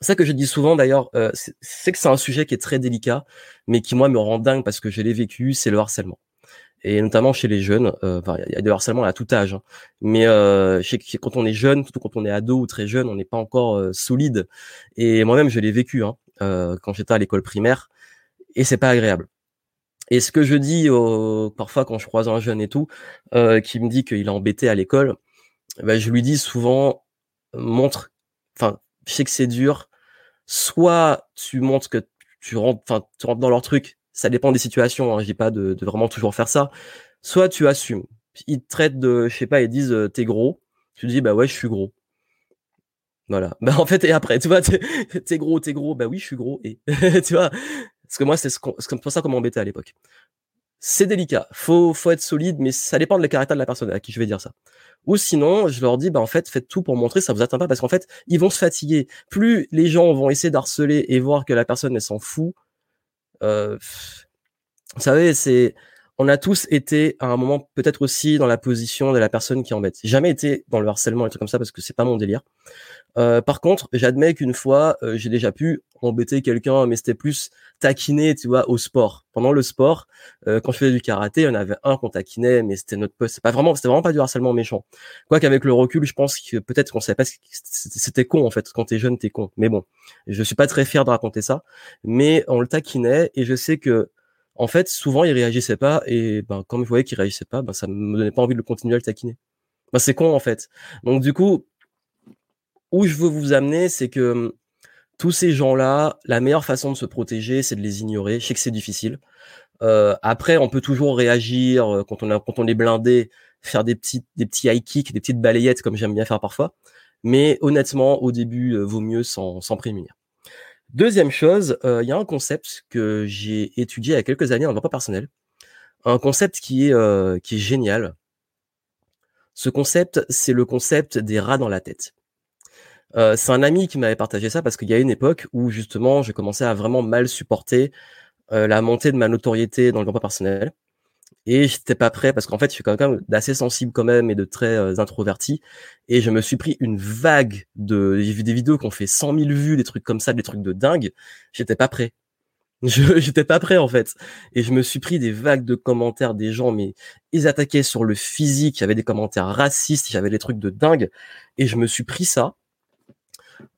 ça que je dis souvent d'ailleurs, euh, c'est que c'est un sujet qui est très délicat, mais qui moi me rend dingue parce que je l'ai vécu, c'est le harcèlement et notamment chez les jeunes. Euh, il y a du harcèlement à tout âge, hein. mais euh, quand on est jeune, surtout quand on est ado ou très jeune, on n'est pas encore euh, solide. Et moi-même, je l'ai vécu hein, euh, quand j'étais à l'école primaire, et c'est pas agréable. Et ce que je dis parfois quand je croise un jeune et tout, qui me dit qu'il est embêté à l'école, ben, je lui dis souvent montre, enfin, je sais que c'est dur. Soit tu montres que tu rentres, enfin, tu rentres dans leur truc ça dépend des situations. Hein, je dis pas de, vraiment toujours faire ça. Soit tu assumes. Ils te traitent de, je sais pas, ils disent euh, t'es gros. Tu dis bah ouais, je suis gros. Voilà. (laughs) Bah en fait et après, tu vois, (laughs) t'es gros, t'es gros. Bah oui, je suis gros. Et (laughs) tu vois, parce que moi c'est comme pour ça qu'on m'embêtait à l'époque. C'est délicat. Faut faut être solide, mais ça dépend de la caractère de la personne à qui je vais dire ça. Ou sinon, je leur dis, bah en fait, faites tout pour montrer, ça vous atteint pas, parce qu'en fait, ils vont se fatiguer. Plus les gens vont essayer d'harceler et voir que la personne elle s'en fout, vous savez, c'est on a tous été à un moment peut-être aussi dans la position de la personne qui embête. J'ai jamais été dans le harcèlement et trucs comme ça parce que c'est pas mon délire. Euh, par contre, j'admets qu'une fois, euh, j'ai déjà pu embêter quelqu'un, mais c'était plus taquiner, tu vois, au sport. Pendant le sport, euh, quand je faisais du karaté, on avait un qu'on taquinait, mais c'était notre poste. C'est pas vraiment, c'était vraiment pas du harcèlement méchant. Quoi qu'avec le recul, je pense que peut-être qu'on savait pas, c'était con en fait. Quand t'es jeune, t'es con. Mais bon, je suis pas très fier de raconter ça, mais on le taquinait et je sais que en fait, souvent, il réagissait pas et ben, quand je voyais qu'il réagissait pas, ben, ça me donnait pas envie de le continuer à le taquiner. Ben, c'est con en fait. Donc du coup, où je veux vous amener, c'est que hum, tous ces gens-là, la meilleure façon de se protéger, c'est de les ignorer. Je sais que c'est difficile. Euh, après, on peut toujours réagir euh, quand on, a, quand on est blindé, faire des petits, des petits high kicks, des petites balayettes comme j'aime bien faire parfois. Mais honnêtement, au début, euh, vaut mieux s'en prémunir. Deuxième chose, il y a un concept que j'ai étudié il y a quelques années en pas personnel. Un concept qui est, qui est génial. Ce concept, c'est le concept des rats dans la tête. Euh, c'est un ami qui m'avait partagé ça parce qu'il y a une époque où justement je commençais à vraiment mal supporter euh, la montée de ma notoriété dans le développement personnel et j'étais pas prêt parce qu'en fait je suis quand même d'assez sensible quand même et de très euh, introverti. Et je me suis pris une vague de j'ai vu des vidéos qui ont fait 100 000 vues des trucs comme ça des trucs de dingue. J'étais pas prêt. (laughs) J'étais pas prêt en fait. Et je me suis pris des vagues de commentaires des gens mais ils attaquaient sur le physique. Il y avait des commentaires racistes il y avait des trucs de dingue. Et je me suis pris ça.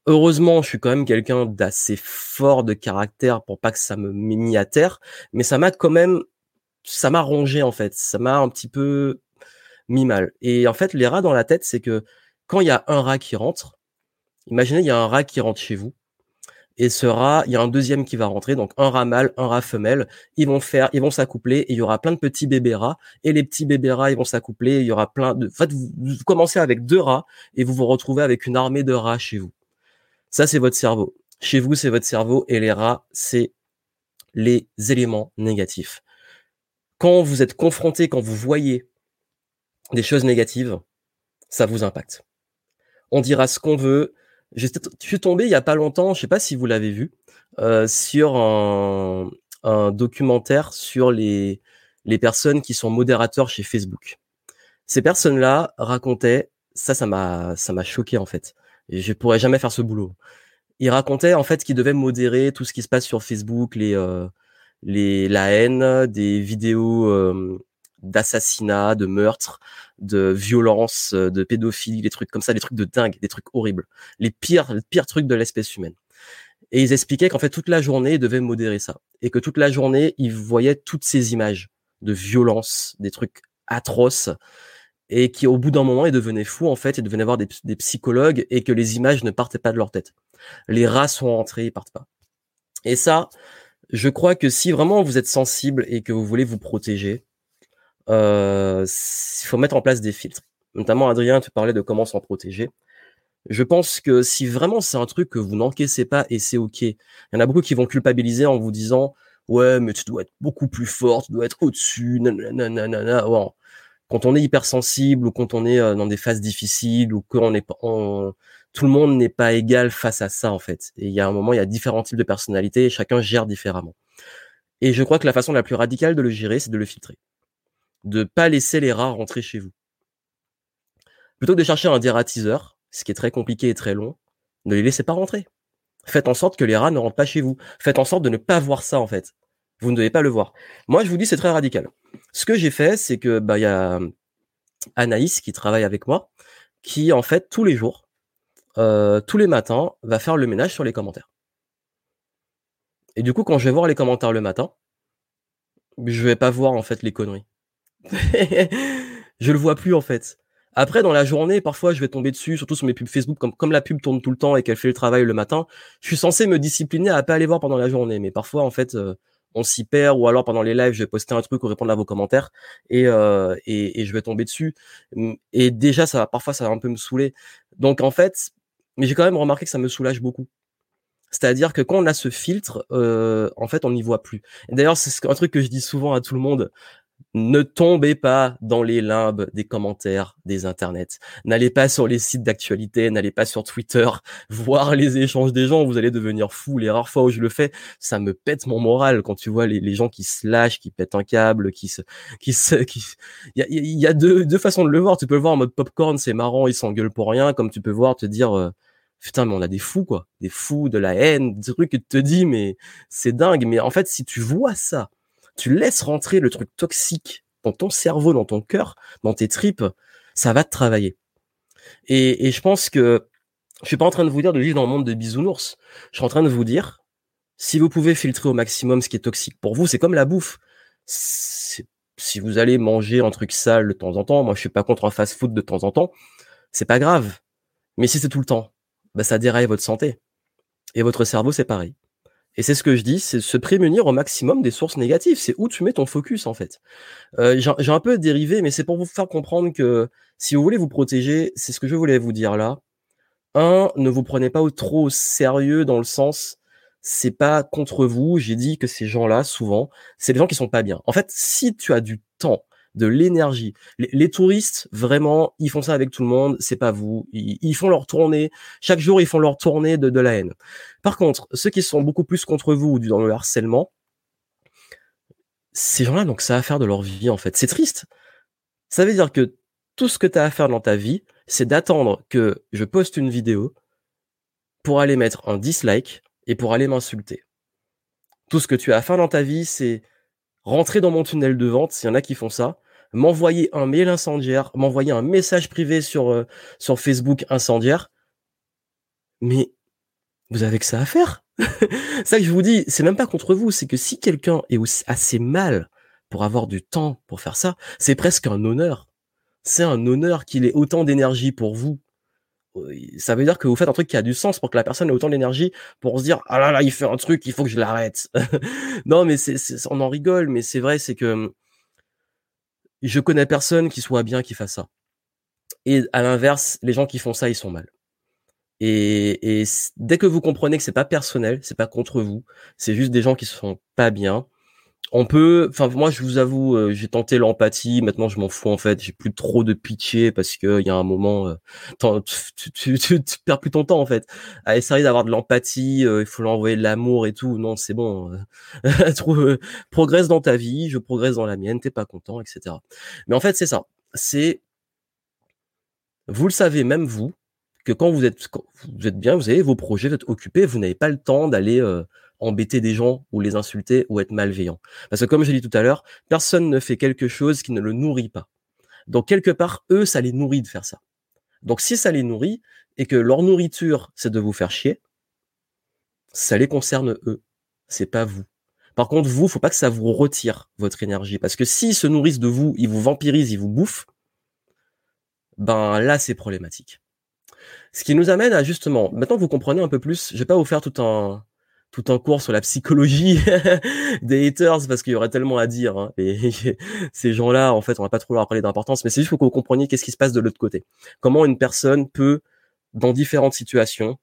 Heureusement, je suis quand même quelqu'un d'assez fort de caractère pour pas que ça me mis à terre, mais ça m'a quand même, ça m'a rongé en fait, ça m'a un petit peu mis mal. Et en fait, les rats dans la tête, c'est que quand il y a un rat qui rentre, imaginez il y a un rat qui rentre chez vous, et ce rat, il y a un deuxième qui va rentrer, donc un rat mâle, un rat femelle. Ils vont faire, ils vont s'accoupler et il y aura plein de petits bébés rats. Et les petits bébés rats, ils vont s'accoupler. Il y aura plein de. En fait, vous, commencez avec deux rats et vous vous retrouvez avec une armée de rats chez vous. Ça, c'est votre cerveau. Chez vous, c'est votre cerveau et les rats, c'est les éléments négatifs. Quand vous êtes confronté, quand vous voyez des choses négatives, ça vous impacte. On dira ce qu'on veut, je suis tombé il y a pas longtemps, je sais pas si vous l'avez vu, euh, sur un, un, documentaire sur les, les personnes qui sont modérateurs chez Facebook. Ces personnes-là racontaient, ça, ça m'a, ça m'a choqué en fait. Et je pourrais jamais faire ce boulot. Ils racontaient en fait qu'ils devaient modérer tout ce qui se passe sur Facebook, les, euh, les, la haine, des vidéos euh, d'assassinat, de meurtre, de violence, euh, de pédophilie, des trucs comme ça, des trucs de dingue, des trucs horribles, les pires, pires trucs de l'espèce humaine. Et ils expliquaient qu'en fait toute la journée ils devaient modérer ça et que toute la journée ils voyaient toutes ces images de violence, des trucs atroces et qui au bout d'un moment ils devenaient fous en fait, ils devenaient voir des, des, psychologues et que les images ne partaient pas de leur tête. Les rats sont entrés, ils partent pas. Et ça, je crois que si vraiment vous êtes sensible et que vous voulez vous protéger, euh, il faut mettre en place des filtres. Notamment, Adrien, tu parlais de comment s'en protéger. Je pense que si vraiment c'est un truc que vous n'encaissez pas et c'est ok, il y en a beaucoup qui vont culpabiliser en vous disant ouais mais tu dois être beaucoup plus fort, tu dois être au-dessus, nanana. Quand on est hypersensible ou quand on est euh, dans des phases difficiles ou qu'on est on, tout le monde n'est pas égal face à ça en fait. Et il y a un moment, il y a différents types de personnalités et chacun gère différemment. Et je crois que la façon la plus radicale de le gérer, c'est de le filtrer de pas laisser les rats rentrer chez vous. Plutôt que de chercher un dératiseur, ce qui est très compliqué et très long, ne les laissez pas rentrer. Faites en sorte que les rats ne rentrent pas chez vous. Faites en sorte de ne pas voir ça en fait. Vous ne devez pas le voir. Moi, je vous dis, c'est très radical. Ce que j'ai fait, c'est que bah il y a Anaïs qui travaille avec moi, qui en fait tous les jours, euh, tous les matins, va faire le ménage sur les commentaires. Et du coup, quand je vais voir les commentaires le matin, je vais pas voir en fait les conneries. (laughs) je le vois plus en fait. Après, dans la journée, parfois, je vais tomber dessus, surtout sur mes pubs Facebook, comme, comme la pub tourne tout le temps et qu'elle fait le travail le matin. Je suis censé me discipliner à pas aller voir pendant la journée, mais parfois, en fait, euh, on s'y perd, ou alors pendant les lives, je vais poster un truc ou répondre à vos commentaires et, euh, et, je vais tomber dessus. Et déjà, ça, parfois, ça va un peu me saouler. Donc, en fait, mais j'ai quand même remarqué que ça me soulage beaucoup. C'est-à-dire que quand on a ce filtre, euh, en fait, on n'y voit plus. D'ailleurs, c'est un truc que je dis souvent à tout le monde ne tombez pas dans les limbes des commentaires des internets. N'allez pas sur les sites d'actualité, n'allez pas sur Twitter (laughs) voir les échanges des gens, vous allez devenir fou. Les rares fois où je le fais, ça me pète mon moral quand tu vois les, gens qui se lâchent, qui pètent un câble, qui se, qui se, (laughs) qui, il y a, deux, deux façons de le voir. Tu peux le voir en mode popcorn, c'est marrant, ils s'engueulent pour rien, comme tu peux voir te dire, euh, putain, mais on a des fous, quoi. Des fous, de la haine, des trucs que tu te dis, mais c'est dingue. Mais en fait, si tu vois ça, tu laisses rentrer le truc toxique dans ton cerveau, dans ton cœur, dans tes tripes, ça va te travailler. Et, je pense que je suis pas en train de vous dire de vivre dans le monde de bisounours. Je suis en train de vous dire, si vous pouvez filtrer au maximum ce qui est toxique pour vous, c'est comme la bouffe. Si vous allez manger un truc sale de temps en temps, moi je suis pas contre un fast-food de temps en temps, c'est pas grave. Mais si c'est tout le temps, bah ça déraille votre santé. Et votre cerveau, c'est pareil. Et c'est ce que je dis, c'est se prémunir au maximum des sources négatives. C'est où tu mets ton focus en fait. Euh, J'ai un peu dérivé, mais c'est pour vous faire comprendre que si vous voulez vous protéger, c'est ce que je voulais vous dire là. Un, ne vous prenez pas trop sérieux dans le sens, c'est pas contre vous. J'ai dit que ces gens-là, souvent, c'est des gens qui sont pas bien. En fait, si tu as du temps de l'énergie. Les, touristes, vraiment, ils font ça avec tout le monde, c'est pas vous. Ils, font leur tournée. Chaque jour, ils font leur tournée de, de la haine. Par contre, ceux qui sont beaucoup plus contre vous ou dans le harcèlement, ces gens-là, donc, ça à faire de leur vie, en fait. C'est triste. Ça veut dire que tout ce que tu as à faire dans ta vie, c'est d'attendre que je poste une vidéo pour aller mettre un dislike et pour aller m'insulter. Tout ce que tu as à faire dans ta vie, c'est rentrer dans mon tunnel de vente, s'il y en a qui font ça, m'envoyer un mail incendiaire, m'envoyer un message privé sur, euh, sur Facebook incendiaire. Mais vous avez que ça à faire. (laughs) ça que je vous dis, c'est même pas contre vous, c'est que si quelqu'un est assez mal pour avoir du temps pour faire ça, c'est presque un honneur. C'est un honneur qu'il ait autant d'énergie pour vous. Ça veut dire que vous faites un truc qui a du sens pour que la personne ait autant d'énergie pour se dire ah là là il fait un truc il faut que je l'arrête. (laughs) non mais c'est on en rigole mais c'est vrai c'est que je connais personne qui soit bien qui fasse ça. Et à l'inverse, les gens qui font ça, ils sont mal. Et, dès que vous comprenez que c'est pas personnel, c'est pas contre vous, c'est juste des gens qui sont pas bien. On peut, enfin moi je vous avoue, euh, j'ai tenté l'empathie. Maintenant je m'en fous en fait. J'ai plus trop de pitié parce que il y a un moment, euh, tu, tu, perds plus ton temps en fait à essayer d'avoir de l'empathie. Euh, il faut l'envoyer de l'amour et tout. Non c'est bon. (laughs) progresse dans ta vie, je progresse dans la mienne. T'es pas content, etc. Mais en fait c'est ça. C'est vous le savez même vous que quand vous êtes vous êtes bien, vous avez vos projets, vous êtes occupé, vous n'avez pas le temps d'aller embêter des gens ou les insulter ou être malveillant. Parce que comme je l'ai dit tout à l'heure, personne ne fait quelque chose qui ne le nourrit pas. Donc quelque part, eux, ça les nourrit de faire ça. Donc si ça les nourrit et que leur nourriture, c'est de vous faire chier, ça les concerne eux. C'est pas vous. Par contre, vous, faut pas que ça vous retire votre énergie. Parce que s'ils se nourrissent de vous, ils vous vampirisent, ils vous bouffent, ben là, c'est problématique. Ce qui nous amène à justement, maintenant que vous comprenez un peu plus, je vais pas vous faire tout un, tout un cours sur la psychologie (laughs) des haters parce qu'il y aurait tellement à dire. Hein. Et (laughs) ces gens-là, en fait, on va pas trop leur parler d'importance, mais c'est juste pour que vous compreniez qu'est-ce qui se passe de l'autre côté. Comment une personne peut, dans différentes situations,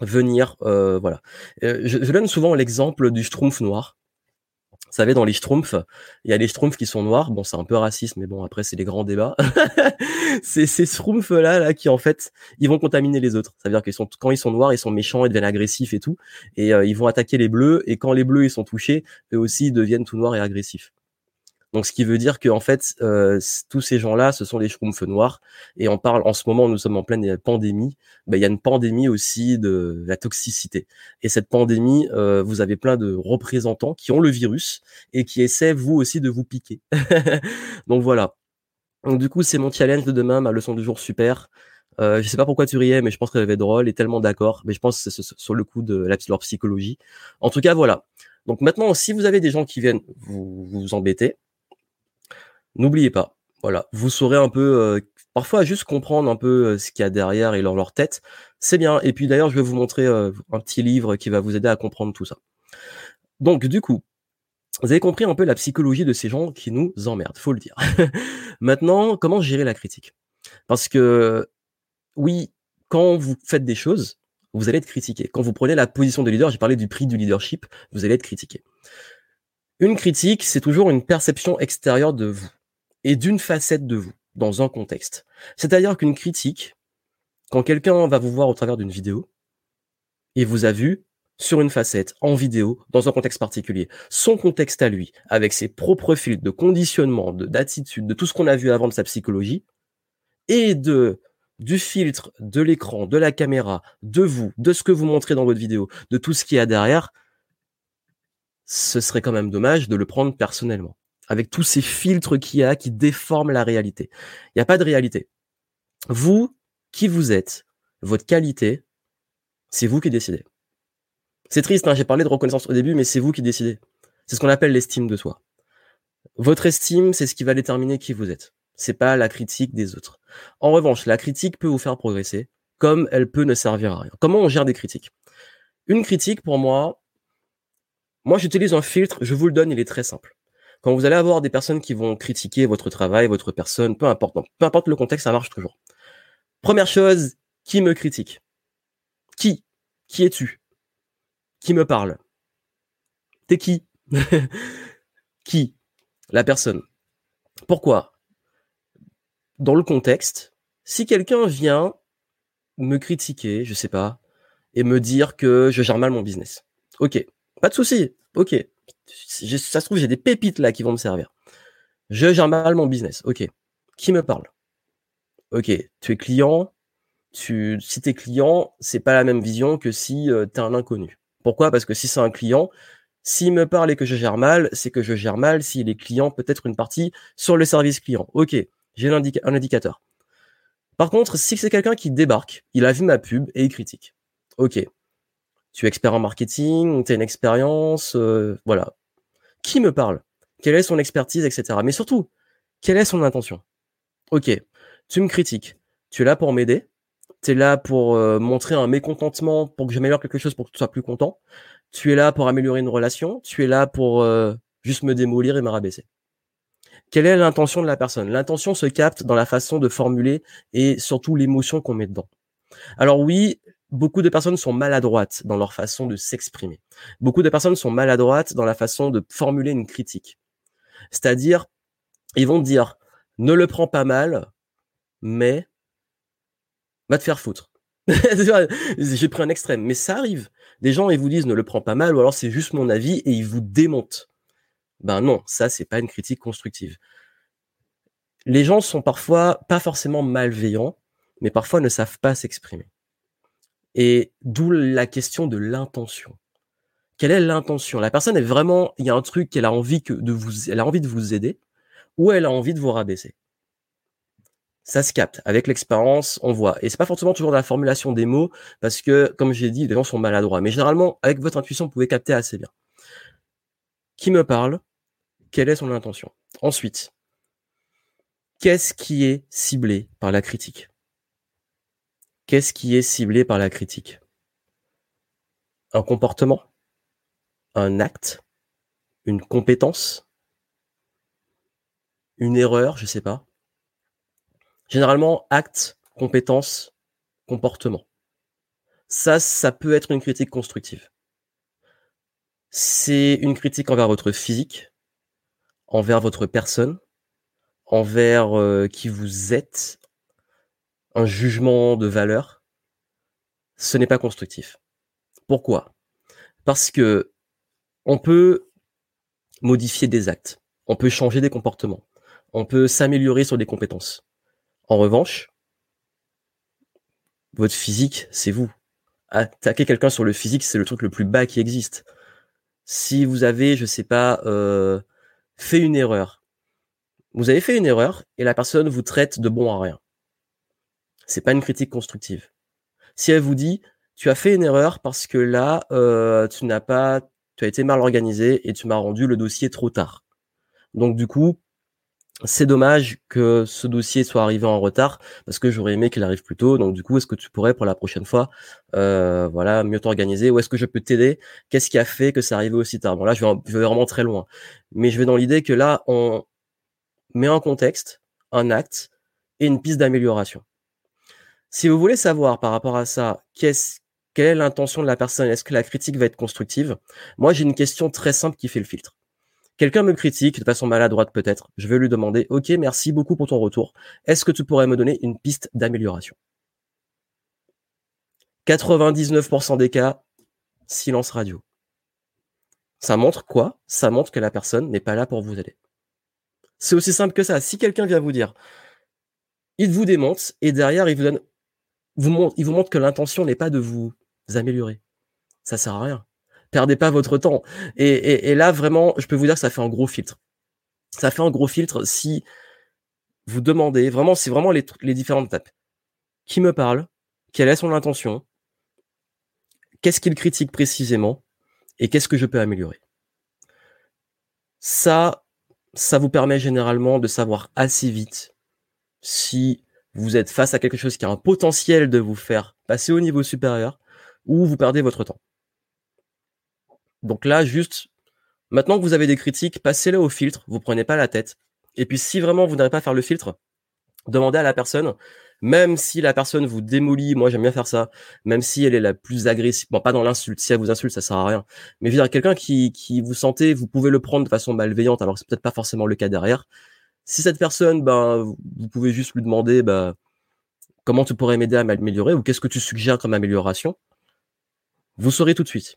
venir, euh, voilà. Euh, je, donne souvent l'exemple du schtroumpf noir. Vous savez, dans les schtroumpfs, il y a les schtroumpfs qui sont noirs. Bon, c'est un peu raciste, mais bon, après, c'est les grands débats. (laughs) c'est ces schtroumpfs-là, là, qui, en fait, ils vont contaminer les autres. Ça veut dire qu'ils sont, quand ils sont noirs, ils sont méchants, ils deviennent agressifs et tout. Et euh, ils vont attaquer les bleus. Et quand les bleus, ils sont touchés, eux aussi, ils deviennent tout noirs et agressifs. Donc, ce qui veut dire que en fait, euh, tous ces gens-là, ce sont des schtroumpfs noirs. Et on parle en ce moment, nous sommes en pleine pandémie. Ben, il y a une pandémie aussi de la toxicité. Et cette pandémie, euh, vous avez plein de représentants qui ont le virus et qui essaient vous aussi de vous piquer. (laughs) Donc voilà. Du coup, c'est mon challenge de demain, ma leçon du jour super. Euh, je sais pas pourquoi tu riais, mais je pense qu'elle avait drôle et tellement d'accord. Mais je pense que c'est sur le coup de la, psychologie. En tout cas, voilà. Donc maintenant, si vous avez des gens qui viennent vous, vous embêter, N'oubliez pas, voilà, vous saurez un peu, euh, parfois juste comprendre un peu euh, ce qu'il y a derrière et leur tête, c'est bien. Et puis d'ailleurs, je vais vous montrer euh, un petit livre qui va vous aider à comprendre tout ça. Donc du coup, vous avez compris un peu la psychologie de ces gens qui nous emmerdent, faut le dire. (laughs) Maintenant, comment gérer la critique? Parce que oui, quand vous faites des choses, vous allez être critiqué. Quand vous prenez la position de leader, j'ai parlé du prix du leadership, vous allez être critiqué Une critique, c'est toujours une perception extérieure de vous et d'une facette de vous dans un contexte. C'est-à-dire qu'une critique, quand quelqu'un va vous voir au travers d'une vidéo et vous a vu sur une facette, en vidéo, dans un contexte particulier, son contexte à lui, avec ses propres filtres de conditionnement, d'attitude, de tout ce qu'on a vu avant de sa psychologie, et de du filtre, de l'écran, de la caméra, de vous, de ce que vous montrez dans votre vidéo, de tout ce qu'il y a derrière, ce serait quand même dommage de le prendre personnellement. Avec tous ces filtres qu'il y a qui déforment la réalité. Il n'y a pas de réalité. Vous, qui vous êtes, votre qualité, c'est vous qui décidez. C'est triste, hein, j'ai parlé de reconnaissance au début, mais c'est vous qui décidez. C'est ce qu'on appelle l'estime de soi. Votre estime, c'est ce qui va déterminer qui vous êtes. C'est pas la critique des autres. En revanche, la critique peut vous faire progresser, comme elle peut ne servir à rien. Comment on gère des critiques? Une critique, pour moi, moi j'utilise un filtre, je vous le donne, il est très simple. Quand vous allez avoir des personnes qui vont critiquer votre travail, votre personne, peu importe, peu importe le contexte, ça marche toujours. Première chose, qui me critique? Qui? Qui es-tu? Qui me parle? T'es qui? (laughs) Qui? La personne. Pourquoi? Dans le contexte, si quelqu'un vient me critiquer, je sais pas, et me dire que je gère mal mon business. Ok, pas de souci. Ok, ça se trouve j'ai des pépites là qui vont me servir. Je gère mal mon business. Ok, qui me parle? Ok, tu es client. Tu, si t'es client, c'est pas la même vision que si euh, tu es un inconnu. Pourquoi? Parce que si c'est un client, s'il me parle et que je gère mal, c'est que je gère mal. S'il est client, peut-être une partie sur le service client. Ok, j'ai un indicateur. Par contre, si c'est quelqu'un qui débarque, il a vu ma pub et il critique. Ok, tu es expert en marketing, tu as une expérience, euh, voilà. Qui me parle Quelle est son expertise, etc. Mais surtout, quelle est son intention? Ok, tu me critiques. Tu es là pour m'aider. Tu es là pour euh, montrer un mécontentement, pour que j'améliore quelque chose, pour que tu sois plus content. Tu es là pour améliorer une relation. Tu es là pour euh, juste me démolir et me rabaisser. Quelle est l'intention de la personne? L'intention se capte dans la façon de formuler et surtout l'émotion qu'on met dedans. Alors oui, beaucoup de personnes sont maladroites dans leur façon de s'exprimer. Beaucoup de personnes sont maladroites dans la façon de formuler une critique. C'est-à-dire, ils vont dire, ne le prends pas mal, mais va te faire foutre. (laughs) J'ai pris un extrême, mais ça arrive. Des gens, ils vous disent, ne le prends pas mal, ou alors c'est juste mon avis, et ils vous démontent. Ben non, ça, c'est pas une critique constructive. Les gens sont parfois pas forcément malveillants, mais parfois ne savent pas s'exprimer. Et d'où la question de l'intention. Quelle est l'intention? La personne est vraiment, il y a un truc qu'elle a envie que de vous, elle a envie de vous aider, ou elle a envie de vous rabaisser. Ça se capte. Avec l'expérience, on voit. Et c'est pas forcément toujours dans la formulation des mots, parce que, comme j'ai dit, les gens sont maladroits. Mais généralement, avec votre intuition, vous pouvez capter assez bien. Qui me parle? Quelle est son intention? Ensuite, qu'est-ce qui est ciblé par la critique? Qu'est-ce qui est ciblé par la critique? Un comportement? Un acte? Une compétence? Une erreur, je sais pas. Généralement, acte, compétence, comportement. Ça, ça peut être une critique constructive. C'est une critique envers votre physique, envers votre personne, envers euh, qui vous êtes, un jugement de valeur, ce n'est pas constructif. Pourquoi? Parce que on peut modifier des actes, on peut changer des comportements, on peut s'améliorer sur des compétences. En revanche, votre physique, c'est vous. Attaquer quelqu'un sur le physique, c'est le truc le plus bas qui existe. Si vous avez, je sais pas, euh, fait une erreur, vous avez fait une erreur et la personne vous traite de bon à rien c'est pas une critique constructive. Si elle vous dit, tu as fait une erreur parce que là, euh, tu n'as pas, tu as été mal organisé et tu m'as rendu le dossier trop tard. Donc du coup, c'est dommage que ce dossier soit arrivé en retard parce que j'aurais aimé qu'il arrive plus tôt. Donc du coup, est-ce que tu pourrais pour la prochaine fois, euh, voilà, mieux t'organiser ou est-ce que je peux t'aider? Qu'est-ce qui a fait que c'est arrivé aussi tard? Bon là, je vais, je vais vraiment très loin, mais je vais dans l'idée que là, on met en contexte un acte et une piste d'amélioration. Si vous voulez savoir par rapport à ça, qu'est-ce, quelle est l'intention de la personne Est-ce que la critique va être constructive? Moi, j'ai une question très simple qui fait le filtre. Quelqu'un me critique de façon maladroite peut-être. Je vais lui demander, OK, merci beaucoup pour ton retour. Est-ce que tu pourrais me donner une piste d'amélioration 99% des cas, silence radio. Ça montre quoi? Ça montre que la personne n'est pas là pour vous aider. C'est aussi simple que ça. Si quelqu'un vient vous dire, il vous démonte et derrière il vous donne, vous montre, il vous montre que l'intention n'est pas de vous améliorer. Ça sert à rien. Perdez pas votre temps. Et, là vraiment, je peux vous dire que ça fait un gros filtre. Ça fait un gros filtre si vous demandez vraiment, c'est vraiment les, les différentes étapes. Qui me parle? Quelle est son intention? Qu'est-ce qu'il critique précisément? Et qu'est-ce que je peux améliorer? Ça, ça vous permet généralement de savoir assez vite si vous êtes face à quelque chose qui a un potentiel de vous faire passer au niveau supérieur ou vous perdez votre temps. Donc là, juste, maintenant que vous avez des critiques, passez-les au filtre, vous prenez pas la tête. Et puis si vraiment vous n'arrivez pas à faire le filtre, demandez à la personne, même si la personne vous démolit, moi j'aime bien faire ça, même si elle est la plus agressive, bon pas dans l'insulte, si elle vous insulte ça sert à rien, mais je veux dire quelqu'un qui, qui vous sentez, vous pouvez le prendre de façon malveillante, alors c'est peut-être pas forcément le cas derrière. Si cette personne, ben vous pouvez juste lui demander, ben comment tu pourrais m'aider à m'améliorer ou qu'est-ce que tu suggères comme amélioration, vous saurez tout de suite.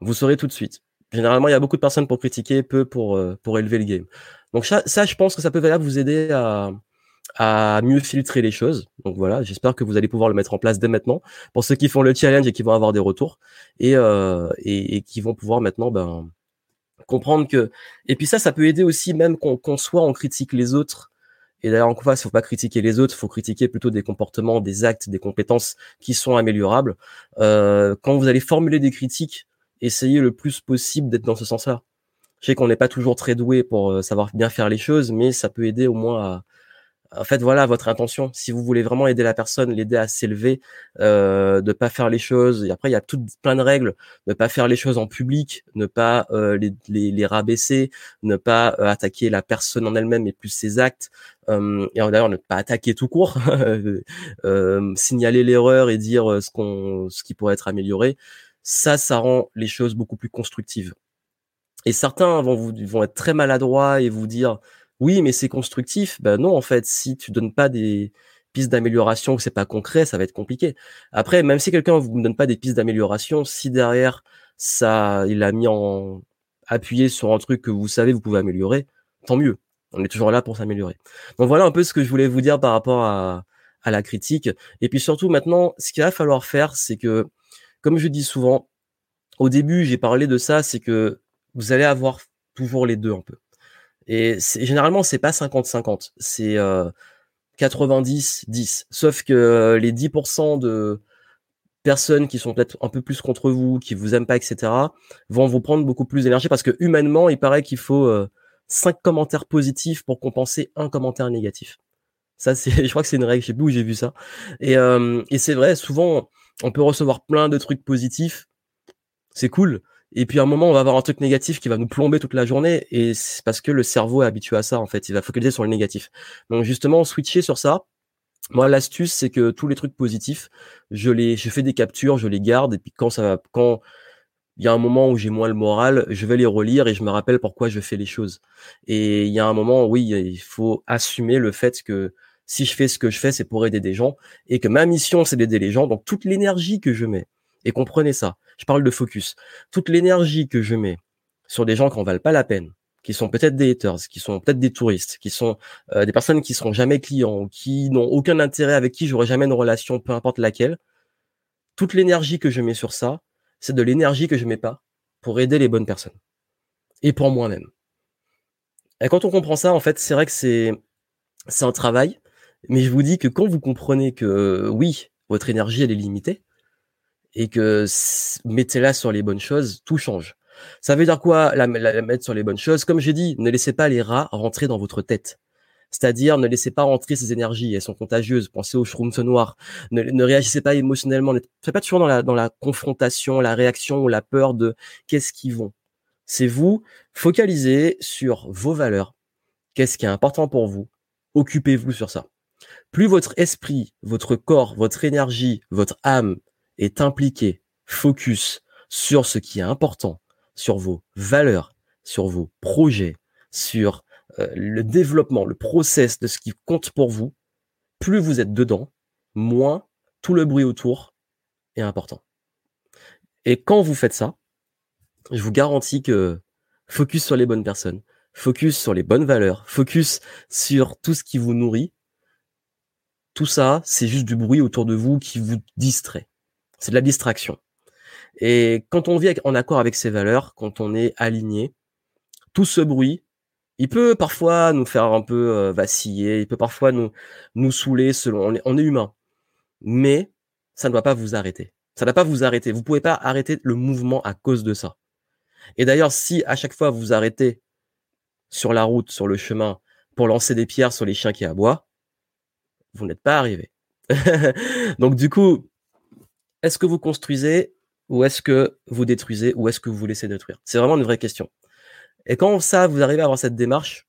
Vous saurez tout de suite. Généralement, il y a beaucoup de personnes pour critiquer, peu pour euh, pour élever le game. Donc ça, je pense que ça peut vous aider à à mieux filtrer les choses. Donc voilà, j'espère que vous allez pouvoir le mettre en place dès maintenant pour ceux qui font le challenge et qui vont avoir des retours et euh, et, et, qui vont pouvoir maintenant ben comprendre que et puis ça ça peut aider aussi même qu'on soit on critique les autres. Et d'ailleurs en face il faut pas critiquer les autres faut critiquer plutôt des comportements des actes des compétences qui sont améliorables. Euh, quand vous allez formuler des critiques essayez le plus possible d'être dans ce sens-là. Je sais qu'on n'est pas toujours très doué pour euh, savoir bien faire les choses mais ça peut aider au moins à en fait, voilà votre intention. Si vous voulez vraiment aider la personne, l'aider à s'élever, euh, de pas faire les choses. Et après, il y a tout plein de règles. Ne pas faire les choses en public, ne pas euh, les, les, les, rabaisser, ne pas euh, attaquer la personne en elle-même et plus ses actes. Euh, et d'ailleurs, ne pas attaquer tout court, (laughs) euh, signaler l'erreur et dire ce qu'on, ce qui pourrait être amélioré. Ça, ça rend les choses beaucoup plus constructives. Et certains vont vous vont être très maladroits et vous dire oui, mais c'est constructif. Ben non, en fait, si tu donnes pas des pistes d'amélioration, que c'est pas concret, ça va être compliqué. Après, même si quelqu'un vous ne donne pas des pistes d'amélioration, si derrière ça, il a mis en appuyé sur un truc que vous savez, vous pouvez améliorer, tant mieux. On est toujours là pour s'améliorer. Donc voilà un peu ce que je voulais vous dire par rapport à, à la critique. Et puis surtout maintenant, ce qu'il va falloir faire, c'est que, comme je dis souvent, au début, j'ai parlé de ça, c'est que vous allez avoir toujours les deux un peu. Et généralement, c'est pas 50-50, c'est 90-10. Sauf que les 10% de personnes qui sont peut-être un peu plus contre vous, qui vous aiment pas, etc., vont vous prendre beaucoup plus d'énergie parce que humainement, il paraît qu'il faut 5 commentaires positifs pour compenser un commentaire négatif. Ça, c'est, (laughs) je crois que c'est une règle, je sais plus où j'ai vu ça. Et, et c'est vrai, souvent, on peut recevoir plein de trucs positifs. C'est cool. Et puis à un moment, on va avoir un truc négatif qui va nous plomber toute la journée, et c'est parce que le cerveau est habitué à ça en fait. Il va focaliser sur le négatif. Donc justement, switcher sur ça. Moi, l'astuce, c'est que tous les trucs positifs, je les, je fais des captures, je les garde, et puis quand ça va, quand il y a un moment où j'ai moins le moral, je vais les relire et je me rappelle pourquoi je fais les choses. Et il y a un moment, oui, il faut assumer le fait que si je fais ce que je fais, c'est pour aider des gens, et que ma mission, c'est d'aider les gens. Donc toute l'énergie que je mets, et comprenez ça, je parle de focus. Toute l'énergie que je mets sur des gens qui en valent pas la peine, qui sont peut-être des haters, qui sont peut-être des touristes, qui sont euh, des personnes qui seront jamais clients, qui n'ont aucun intérêt, avec qui j'aurai jamais une relation, peu importe laquelle. Toute l'énergie que je mets sur ça, c'est de l'énergie que je mets pas pour aider les bonnes personnes et pour moi-même. Et quand on comprend ça, en fait, c'est vrai que c'est c'est un travail, mais je vous dis que quand vous comprenez que oui, votre énergie elle est limitée, et que mettez-la sur les bonnes choses, tout change. Ça veut dire quoi la, mettre sur les bonnes choses? Comme j'ai dit, ne laissez pas les rats rentrer dans votre tête. C'est-à-dire, ne laissez pas rentrer ces énergies, elles sont contagieuses. Pensez shrooms noirs. Ne, ne réagissez pas émotionnellement. Ne faites pas toujours dans la, dans la confrontation, la réaction ou la peur de qu'est-ce qu'ils vont. C'est vous, focalisez sur vos valeurs. Qu'est-ce qui est important pour vous? Occupez-vous sur ça. Plus votre esprit, votre corps, votre énergie, votre âme est impliqué, focus sur ce qui est important, sur vos valeurs, sur vos projets, sur euh, le développement, le process de ce qui compte pour vous, plus vous êtes dedans, moins tout le bruit autour est important. Et quand vous faites ça, je vous garantis que focus sur les bonnes personnes, focus sur les bonnes valeurs, focus sur tout ce qui vous nourrit, tout ça, c'est juste du bruit autour de vous qui vous distrait. C'est de la distraction. Et quand on vit en accord avec ces valeurs, quand on est aligné, tout ce bruit, il peut parfois nous faire un peu euh, vaciller, il peut parfois nous nous saouler selon on est, humain. Mais ça ne doit pas vous arrêter. Ça ne doit pas vous arrêter. Vous pouvez pas arrêter le mouvement à cause de ça. Et d'ailleurs, si à chaque fois vous arrêtez sur la route, sur le chemin, pour lancer des pierres sur les chiens qui aboient, vous n'êtes pas arrivé. (laughs) Donc du coup, est-ce que vous construisez ou est-ce que vous détruisez ou est-ce que vous laissez détruire? C'est vraiment une vraie question. Et quand ça, vous arrivez à avoir cette démarche,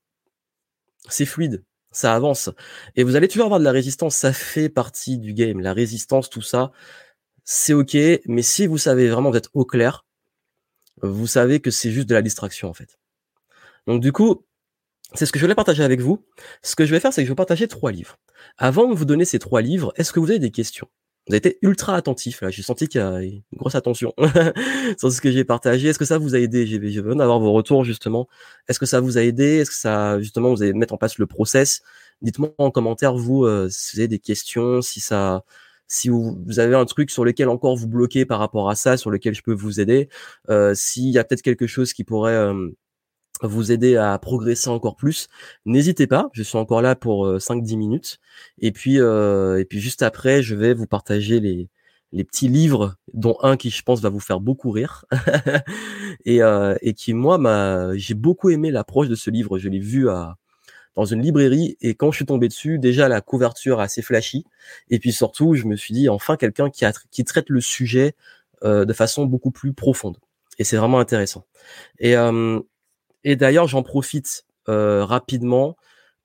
c'est fluide, ça avance. Et vous allez toujours avoir de la résistance, ça fait partie du game. La résistance, tout ça, c'est ok. Mais si vous savez vraiment, vous êtes au clair, vous savez que c'est juste de la distraction en fait. Donc du coup, c'est ce que je voulais partager avec vous. Ce que je vais faire, c'est que je vais partager trois livres. Avant de vous donner ces trois livres, est-ce que vous avez des questions? Vous avez été ultra attentif. Là, j'ai senti qu'il y a une grosse attention (laughs) sur ce que j'ai partagé. Est-ce que ça vous a aidé? J'ai besoin d'avoir vos retours justement. Est-ce que ça vous a aidé? Est-ce que ça justement vous allez mettre en place le process? Dites-moi en commentaire vous euh, si vous avez des questions, si ça, si vous, avez un truc sur lequel encore vous bloquez par rapport à ça, sur lequel je peux vous aider. Euh, S'il y a peut-être quelque chose qui pourrait euh, vous aider à progresser encore plus, n'hésitez pas, je suis encore là pour 5-10 euh, minutes. Et puis, euh, et puis juste après, je vais vous partager les, les petits livres, dont un qui je pense va vous faire beaucoup rire, (laughs) et, euh, et qui moi m'a, j'ai beaucoup aimé l'approche de ce livre. Je l'ai vu à dans une librairie et quand je suis tombé dessus, déjà la couverture assez flashy, et puis surtout, je me suis dit enfin quelqu'un qui, qui traite le sujet de façon beaucoup plus profonde. Et c'est vraiment intéressant. Et et d'ailleurs, j'en profite euh, rapidement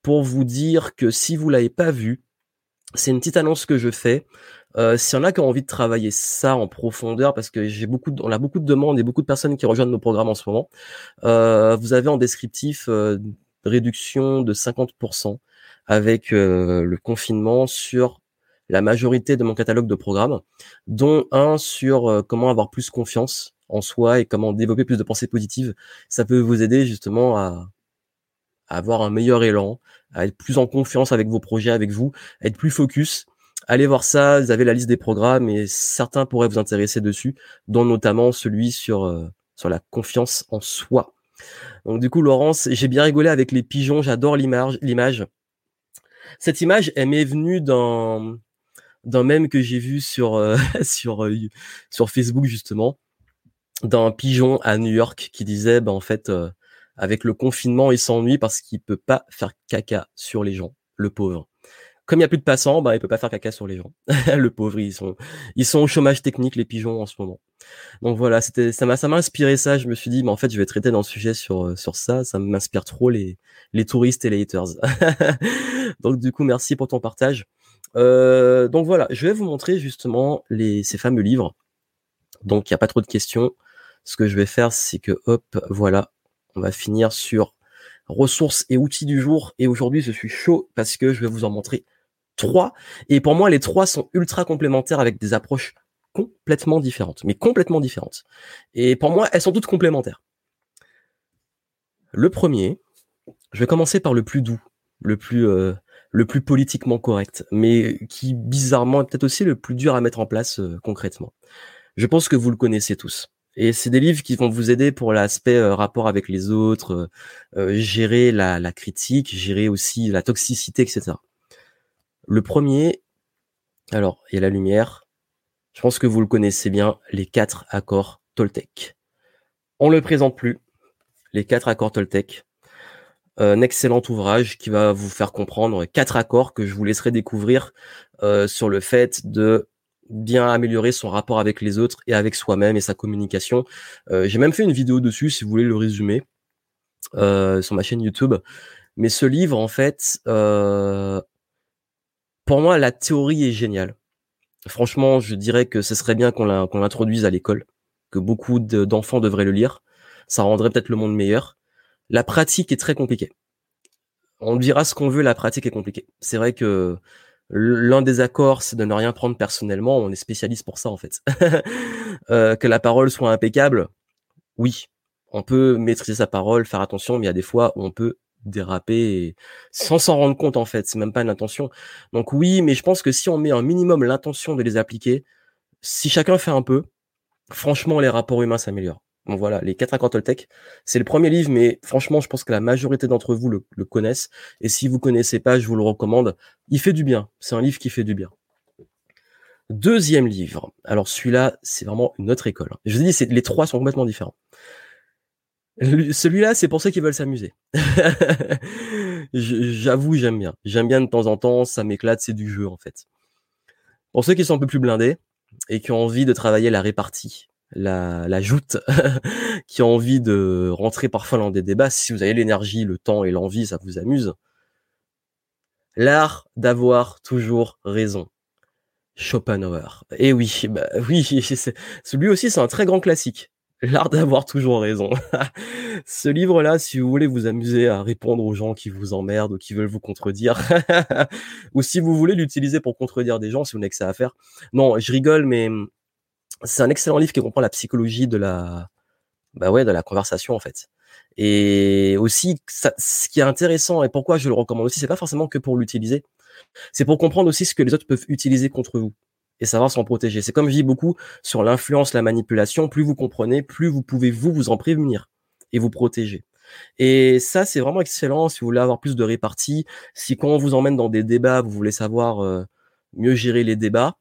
pour vous dire que si vous l'avez pas vu, c'est une petite annonce que je fais. Euh, S'il y en a qui ont envie de travailler ça en profondeur, parce que j'ai beaucoup, on a beaucoup de demandes et beaucoup de personnes qui rejoignent nos programmes en ce moment. Euh, vous avez en descriptif euh, réduction de 50% avec euh, le confinement sur la majorité de mon catalogue de programmes, dont un sur euh, comment avoir plus confiance en soi et comment développer plus de pensées positives, ça peut vous aider justement à, avoir un meilleur élan, à être plus en confiance avec vos projets, avec vous, à être plus focus. Allez voir ça, vous avez la liste des programmes et certains pourraient vous intéresser dessus, dont notamment celui sur euh, sur la confiance en soi. Donc du coup, Laurence, j'ai bien rigolé avec les pigeons, j'adore l'image. Cette image, elle m'est venue dans d'un même que j'ai vu sur euh, (laughs) sur euh, sur Facebook justement d'un pigeon à New York qui disait, bah, en fait, euh, avec le confinement, il s'ennuie parce qu'il peut pas faire caca sur les gens, le pauvre. Comme il n'y a plus de passants, bah, il peut pas faire caca sur les gens. (laughs) le pauvre, ils sont, ils sont au chômage technique, les pigeons, en ce moment. Donc voilà, c'était, ça m'a, ça m'a inspiré ça. Je me suis dit, mais en fait, je vais traiter dans le sujet sur, euh, sur ça. Ça m'inspire trop les, les touristes et les haters. (laughs) donc du coup, merci pour ton partage. Euh, donc voilà, je vais vous montrer justement les, ces fameux livres. Donc il n'y a pas trop de questions ce que je vais faire, c'est que hop, voilà, on va finir sur ressources et outils du jour. Et aujourd'hui, je suis chaud parce que je vais vous en montrer trois. Et pour moi, les trois sont ultra complémentaires avec des approches complètement différentes, mais complètement différentes. Et pour moi, elles sont toutes complémentaires. Le premier, je vais commencer par le plus doux, le plus euh, le plus politiquement correct, mais qui bizarrement est peut-être aussi le plus dur à mettre en place euh, concrètement. Je pense que vous le connaissez tous. Et c'est des livres qui vont vous aider pour l'aspect euh, rapport avec les autres, euh, euh, gérer la, critique, gérer aussi la toxicité, etc. Le premier, alors il y a la lumière. Je pense que vous le connaissez bien, les quatre accords Toltec. On le présente plus. Les quatre accords Toltec. Un excellent ouvrage qui va vous faire comprendre quatre accords que je vous laisserai découvrir sur le fait de bien améliorer son rapport avec les autres et avec soi-même et sa communication. Euh, j'ai même fait une vidéo dessus si vous voulez le résumer euh, sur ma chaîne YouTube. Mais ce livre, en fait, euh, pour moi, la théorie est géniale. Franchement, je dirais que ce serait bien qu'on l'introduise à l'école, que beaucoup d'enfants devraient le lire. Ça rendrait peut-être le monde meilleur. La pratique est très compliquée. On dira ce qu'on veut, la pratique est compliquée. C'est vrai que l'un des accords, c'est de ne rien prendre personnellement. On est spécialiste pour ça, en fait. (laughs) euh, que la parole soit impeccable, oui. On peut maîtriser sa parole, faire attention, mais il y a des fois où on peut déraper sans s'en rendre compte, en fait. C'est même pas une intention. Donc oui, mais je pense que si on met un minimum l'intention de les appliquer, si chacun fait un peu, franchement, les rapports humains s'améliorent. Donc voilà, les 4 accords Toltec, c'est le premier livre, mais franchement, je pense que la majorité d'entre vous le, connaissent. Et si vous connaissez pas, je vous le recommande. Il fait du bien. C'est un livre qui fait du bien. Deuxième livre. Alors celui-là, c'est vraiment une autre école. Je vous ai dit, les trois sont complètement différents. Celui-là, c'est pour ceux qui veulent s'amuser. (laughs) J'avoue, j'aime bien. J'aime bien de temps en temps, ça m'éclate, c'est du jeu en fait. Pour ceux qui sont un peu plus blindés et qui ont envie de travailler la répartie, la, la joute, (laughs) qui ont envie de rentrer parfois dans des débats, si vous avez l'énergie, le temps et l'envie, ça vous amuse. L'art d'avoir toujours raison. Schopenhauer. Et oui, bah oui, (laughs) celui aussi c'est un très grand classique. L'art d'avoir toujours raison. (laughs) Ce livre-là, si vous voulez vous amuser à répondre aux gens qui vous emmerdent ou qui veulent vous contredire, ou si vous voulez l'utiliser pour contredire des gens, si vous n'avez que ça à faire. Non, je rigole, mais c'est un excellent livre qui comprend la psychologie de la, bah ouais, de la conversation en fait. Et aussi, ce qui est intéressant et pourquoi je le recommande aussi, c'est pas forcément que pour l'utiliser, c'est pour comprendre aussi ce que les autres peuvent utiliser contre vous et savoir s'en protéger. C'est comme je dis beaucoup sur l'influence, la manipulation. Plus vous comprenez, plus vous pouvez vous vous en prévenir et vous protéger. Et ça, c'est vraiment excellent si vous voulez avoir plus de répartie. Si quand on vous emmène dans des débats, vous voulez savoir euh, mieux gérer les débats,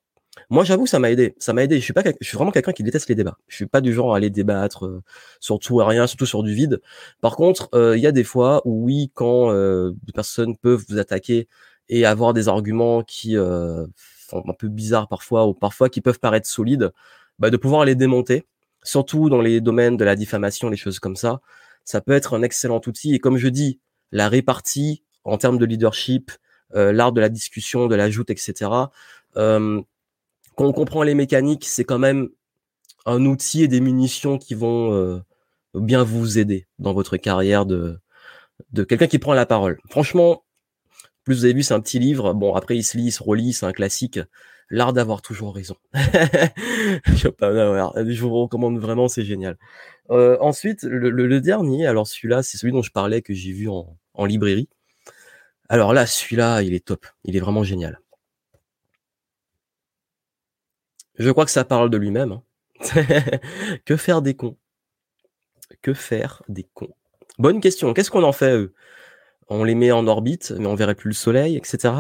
moi, j'avoue, ça m'a aidé. Ça m'a aidé. Je suis pas, je suis vraiment quelqu'un qui déteste les débats. Je suis pas du genre à aller débattre euh, sur tout et rien, surtout sur du vide. Par contre, euh, il y a des fois où oui, quand euh, des personnes peuvent vous attaquer et avoir des arguments qui euh, sont un peu bizarres parfois ou parfois qui peuvent paraître solides, bah, de pouvoir les démonter, surtout dans les domaines de la diffamation, les choses comme ça, ça peut être un excellent outil. Et comme je dis, la répartie en termes de leadership, l'art de la discussion, de l'ajout, etc. Euh, quand on comprend les mécaniques, c'est quand même un outil et des munitions qui vont euh, bien vous aider dans votre carrière de, de quelqu'un qui prend la parole. Franchement, plus vous avez vu, c'est un petit livre. Bon, après, il se lit, il se relit, c'est un classique. L'art d'avoir toujours raison. (laughs) je vous recommande vraiment, c'est génial. Euh, ensuite, le, dernier, alors celui-là, c'est celui dont je parlais que j'ai vu en, en librairie. Alors là, celui-là, il est top. Il est vraiment génial. Je crois que ça parle de lui-même. Hein. (laughs) que faire des cons? Que faire des cons? Bonne question. Qu'est-ce qu'on en fait, eux? On les met en orbite, mais on verrait plus le soleil, etc.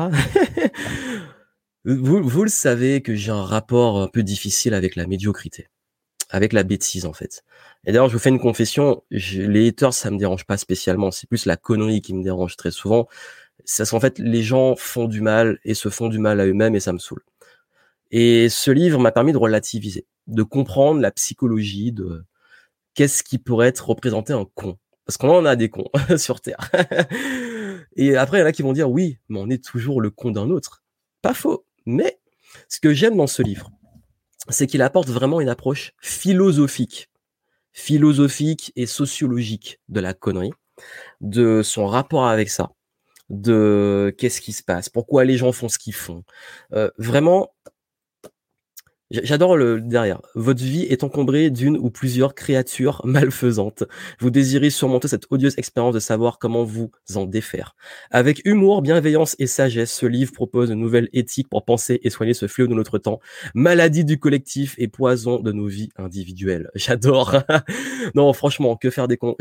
(laughs) vous, vous le savez que j'ai un rapport un peu difficile avec la médiocrité, avec la bêtise, en fait. Et d'ailleurs, je vous fais une confession, les haters, ça me dérange pas spécialement. C'est plus la connerie qui me dérange très souvent. C'est qu'en fait, les gens font du mal et se font du mal à eux-mêmes et ça me saoule. Et ce livre m'a permis de relativiser, de comprendre la psychologie de qu'est-ce qui pourrait être représenté un con. Parce qu'on en a des cons (laughs) sur Terre. Et après, il y en a qui vont dire oui, mais on est toujours le con d'un autre. Pas faux. Mais ce que j'aime dans ce livre, c'est qu'il apporte vraiment une approche philosophique, philosophique et sociologique de la connerie, de son rapport avec ça, de qu'est-ce qui se passe, pourquoi les gens font ce qu'ils font. Euh, vraiment, J'adore le derrière. Votre vie est encombrée d'une ou plusieurs créatures (laughs) malfaisantes. Vous désirez surmonter cette odieuse expérience de savoir comment vous en défaire. Avec humour, bienveillance et sagesse, ce livre propose une nouvelle éthique pour penser et soigner ce fléau de notre temps, maladie du collectif et poison de nos vies individuelles. (laughs) J'adore. (laughs) non, franchement, que faire des cons.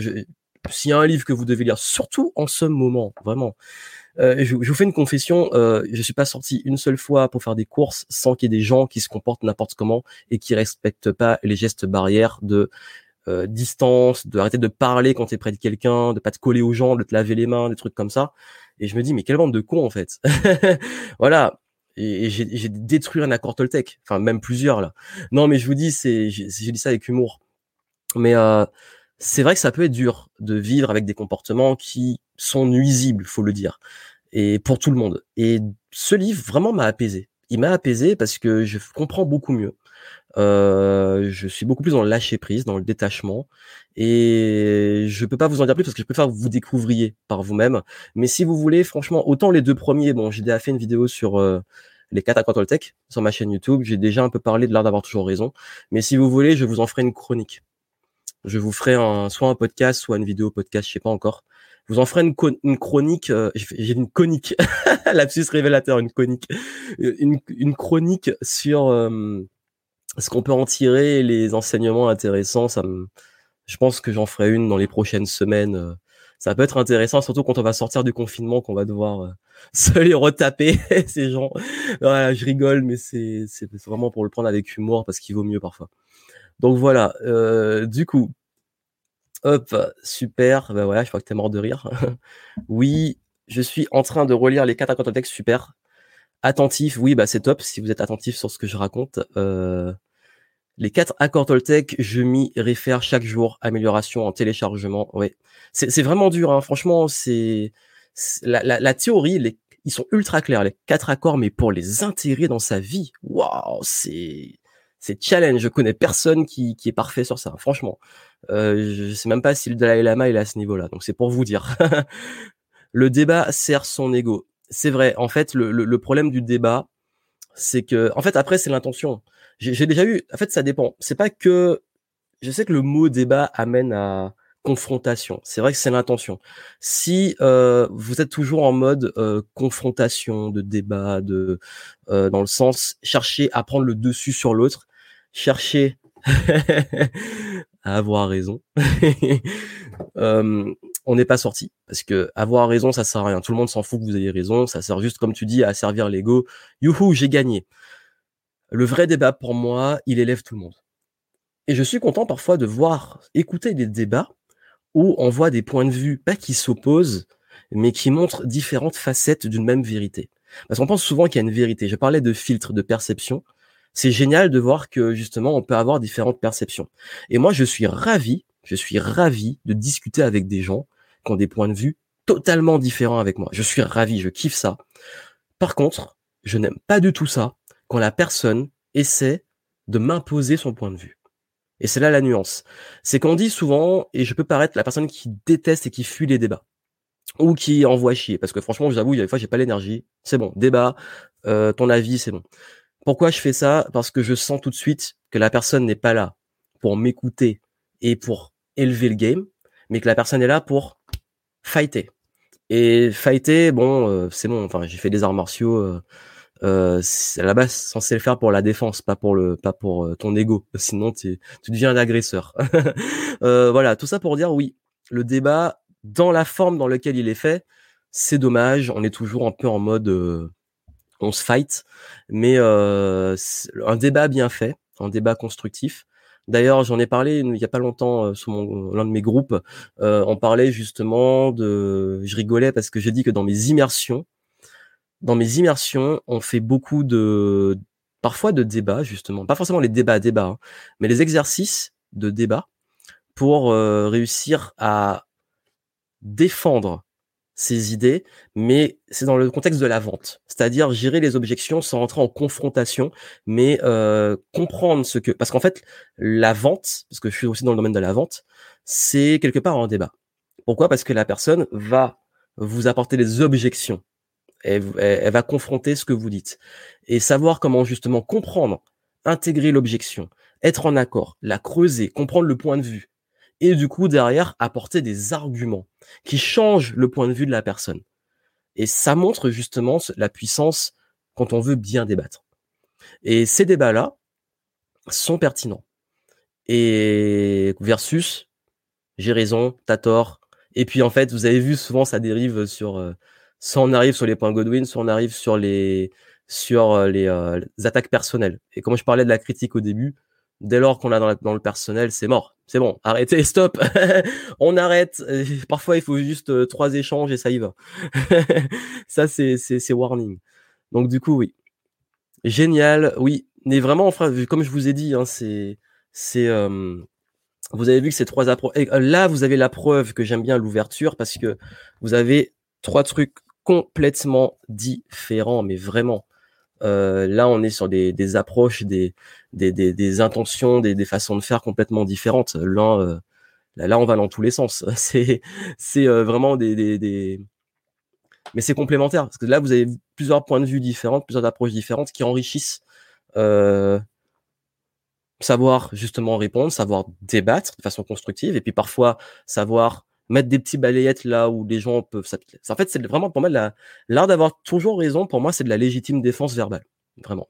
S'il y a un livre que vous devez lire, surtout en ce moment, vraiment, euh, je, vous fais une confession, euh, je suis pas sorti une seule fois pour faire des courses sans qu'il y ait des gens qui se comportent n'importe comment et qui respectent pas les gestes barrières de euh, distance, de arrêter de parler quand tu es près de quelqu'un, de pas te coller aux gens, de te laver les mains, des trucs comme ça. Et je me dis mais quelle bande de cons en fait. (laughs) voilà. Et, j'ai détruit un accord Toltec, enfin même plusieurs là. Non mais je vous dis c'est j'ai dit ça avec humour. Mais euh, c'est vrai que ça peut être dur de vivre avec des comportements qui sont nuisibles, faut le dire, et pour tout le monde. Et ce livre vraiment m'a apaisé. Il m'a apaisé parce que je comprends beaucoup mieux. Euh, je suis beaucoup plus dans le lâcher prise, dans le détachement, et je peux pas vous en dire plus parce que je préfère que vous découvriez par vous-même. Mais si vous voulez, franchement, autant les deux premiers, bon, j'ai déjà fait une vidéo sur euh, les 4 accords Toltec sur ma chaîne YouTube. J'ai déjà un peu parlé de l'art d'avoir toujours raison. Mais si vous voulez, je vous en ferai une chronique. Je vous ferai un, soit un podcast, soit une vidéo podcast, je sais pas encore. Je vous en ferai une, une chronique. Euh, j'ai une conique, (laughs) lapsus révélateur, une conique, une, une chronique sur euh, ce qu'on peut en tirer, les enseignements intéressants. Ça me, je pense que j'en ferai une dans les prochaines semaines. Euh. Ça peut être intéressant, surtout quand on va sortir du confinement, qu'on va devoir (laughs) se les retaper (laughs) ces gens. Voilà, je rigole, mais c'est vraiment pour le prendre avec humour parce qu'il vaut mieux parfois. Donc voilà, euh, du coup, hop, super, ben voilà, je crois que t'es mort de rire. (laughs) oui, je suis en train de relire les quatre accords texte, super. Attentif, oui, bah c'est top si vous êtes attentif sur ce que je raconte. Euh, les quatre accords Toltec, je m'y réfère chaque jour. Amélioration en téléchargement. Ouais, c'est vraiment dur. Hein. Franchement, c'est la, théorie. Ils sont ultra clairs les quatre accords, mais pour les intégrer dans sa vie, waouh, c'est c'est challenge. Je connais personne qui, qui est parfait sur ça, franchement. Euh, je sais même pas si le Dalai Lama est à ce niveau-là. Donc c'est pour vous dire. (laughs) le débat sert son ego. C'est vrai. En fait, le, le, problème du débat, c'est que, en fait, après, c'est l'intention. J'ai déjà eu. En fait, ça dépend. C'est pas que. Je sais que le mot débat amène à confrontation. C'est vrai que c'est l'intention. Si euh, vous êtes toujours en mode euh, confrontation, de débat, de euh, dans le sens chercher à prendre le dessus sur l'autre, chercher (laughs) à avoir raison. (laughs) euh, on n'est pas sorti parce que avoir raison ça sert à rien. Tout le monde s'en fout que vous ayez raison. Ça sert juste comme tu dis à servir l'ego. Youhou, j'ai gagné. Le vrai débat pour moi, il élève tout le monde. Et je suis content parfois de voir, écouter des débats où on voit des points de vue pas qui s'opposent, mais qui montrent différentes facettes d'une même vérité. Parce qu'on pense souvent qu'il y a une vérité. Je parlais de filtre, de perception c'est génial de voir que justement on peut avoir différentes perceptions. Et moi, je suis ravi, je suis ravi de discuter avec des gens qui ont des points de vue totalement différents avec moi. Je suis ravi, je kiffe ça. Par contre, je n'aime pas du tout ça quand la personne essaie de m'imposer son point de vue. Et c'est là la nuance. C'est qu'on dit souvent, et je peux paraître la personne qui déteste et qui fuit les débats ou qui envoie chier. Parce que franchement, j'avoue, il y a des fois, j'ai pas l'énergie. C'est bon, débat, euh, ton avis, c'est bon. Pourquoi je fais ça? Parce que je sens tout de suite que la personne n'est pas là pour m'écouter et pour élever le game, mais que la personne est là pour fighter. Et fighter, bon, euh, c'est bon. Enfin, j'ai fait des arts martiaux. Euh, euh, à la base censé le faire pour la défense, pas pour le, pas pour euh, ton ego. (laughs) Sinon, tu deviens un agresseur. (laughs) voilà, tout ça pour dire oui, le débat dans la forme dans laquelle il est fait, c'est dommage. On est toujours un peu en mode on se fight, mais euh, un débat bien fait, un débat constructif. D'ailleurs, j'en ai parlé il y a pas longtemps euh, sur l'un de mes groupes. Euh, on parlait justement de, je rigolais parce que j'ai dit que dans mes immersions, dans mes immersions, on fait beaucoup de, parfois de débats justement, pas forcément les débats débats, hein, mais les exercices de débat pour réussir à défendre ces idées, mais c'est dans le contexte de la vente, c'est-à-dire gérer les objections sans entrer en confrontation, mais euh, comprendre ce que, parce qu'en fait, la vente, parce que je suis aussi dans le domaine de la vente, c'est quelque part un débat. Pourquoi? Parce que la personne va vous apporter des objections, elle va confronter ce que vous dites, et savoir comment justement comprendre, intégrer l'objection, être en accord, la creuser, comprendre le point de vue, et du coup derrière apporter des arguments qui changent le point de vue de la personne. Et ça montre justement la puissance quand on veut bien débattre. Et ces débats-là sont pertinents. Et versus, j'ai raison, t'as tort. Et puis en fait, vous avez vu souvent ça dérive sur, euh, soit on arrive sur les points Godwin, soit on arrive sur les sur euh, les, euh, les attaques personnelles. Et comme je parlais de la critique au début, dès lors qu'on a dans, le personnel, c'est mort. C'est bon, arrêtez, (laughs) stop. (laughs) on arrête. Parfois, il faut juste euh, trois échanges et ça y va. (laughs) ça, c'est, c'est, warning. Donc, du coup, oui. Génial. Oui. Mais vraiment, comme je vous ai dit, hein, c'est, c'est, euh, vous avez vu que ces trois approches. Euh, là, vous avez la preuve que j'aime bien l'ouverture parce que vous avez trois trucs complètement différents, mais vraiment. là, on est sur des, approches, des, des, intentions, des, façons de faire complètement différentes. Là, là, on va dans tous les sens. (laughs) C'est, c'est vraiment des, des, mais c'est complémentaire parce que là, vous avez plusieurs points de vue différents, plusieurs approches différentes qui enrichissent. savoir justement répondre, savoir débattre de façon constructive, et puis parfois savoir mettre des petits balayettes là où les gens peuvent En fait, c'est vraiment pour moi l'art d'avoir toujours raison. Pour moi, c'est de la légitime défense verbale, vraiment.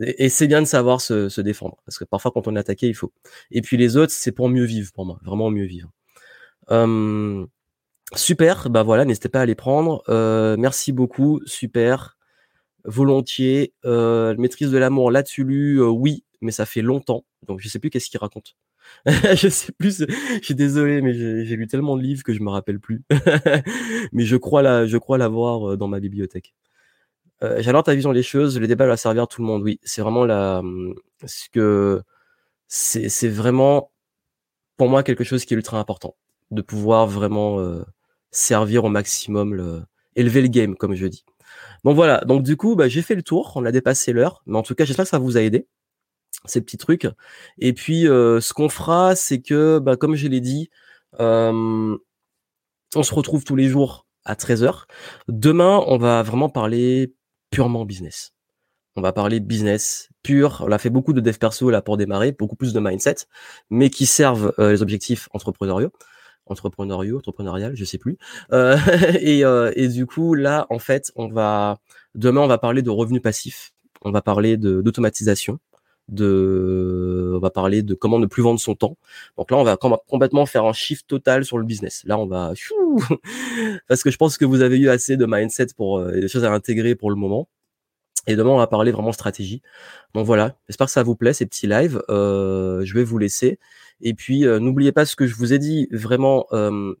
Et, c'est bien de savoir se, défendre parce que parfois quand on est attaqué, il faut. Et puis les autres, c'est pour mieux vivre pour moi, vraiment mieux vivre. super, bah voilà, n'hésitez pas à les prendre. Merci beaucoup, super, volontiers. Euh, maîtrise de l'amour, là-dessus lu, oui, mais ça fait longtemps, donc je sais plus qu'est-ce qu'il raconte. (laughs) je sais plus, je suis désolé, mais j'ai lu tellement de livres que je me rappelle plus. (laughs) mais je crois la, je crois l'avoir dans ma bibliothèque. Euh, J'adore ta vision des choses. Le débat va servir tout le monde. Oui, c'est vraiment la, ce que c'est vraiment pour moi quelque chose qui est ultra important de pouvoir vraiment euh, servir au maximum le, élever le game comme je dis. Donc voilà. Donc du coup, bah, j'ai fait le tour. On a dépassé l'heure, mais en tout cas, j'espère que ça vous a aidé ces petits trucs. Et puis, euh, ce qu'on fera, c'est que, bah, comme je l'ai dit, euh, on se retrouve tous les jours à 13h. Demain, on va vraiment parler purement business. On va parler business pur. On a fait beaucoup de dev perso là pour démarrer, beaucoup plus de mindset, mais qui servent euh, les objectifs entrepreneuriaux entrepreneuriaux, entrepreneurial, je sais plus. (laughs) et, et du coup, là, en fait, on va demain, on va parler de revenus passifs. On va parler d'automatisation de, on va parler de comment ne plus vendre son temps. Donc là, on va complètement faire un shift total sur le business. Là, on va, (laughs) parce que je pense que vous avez eu assez de mindset pour euh, des choses à intégrer pour le moment. Et demain, on va parler vraiment stratégie. Donc voilà, j'espère que ça vous plaît ces petits lives. Euh, je vais vous laisser. Et puis, euh, n'oubliez pas ce que je vous ai dit. Vraiment, euh,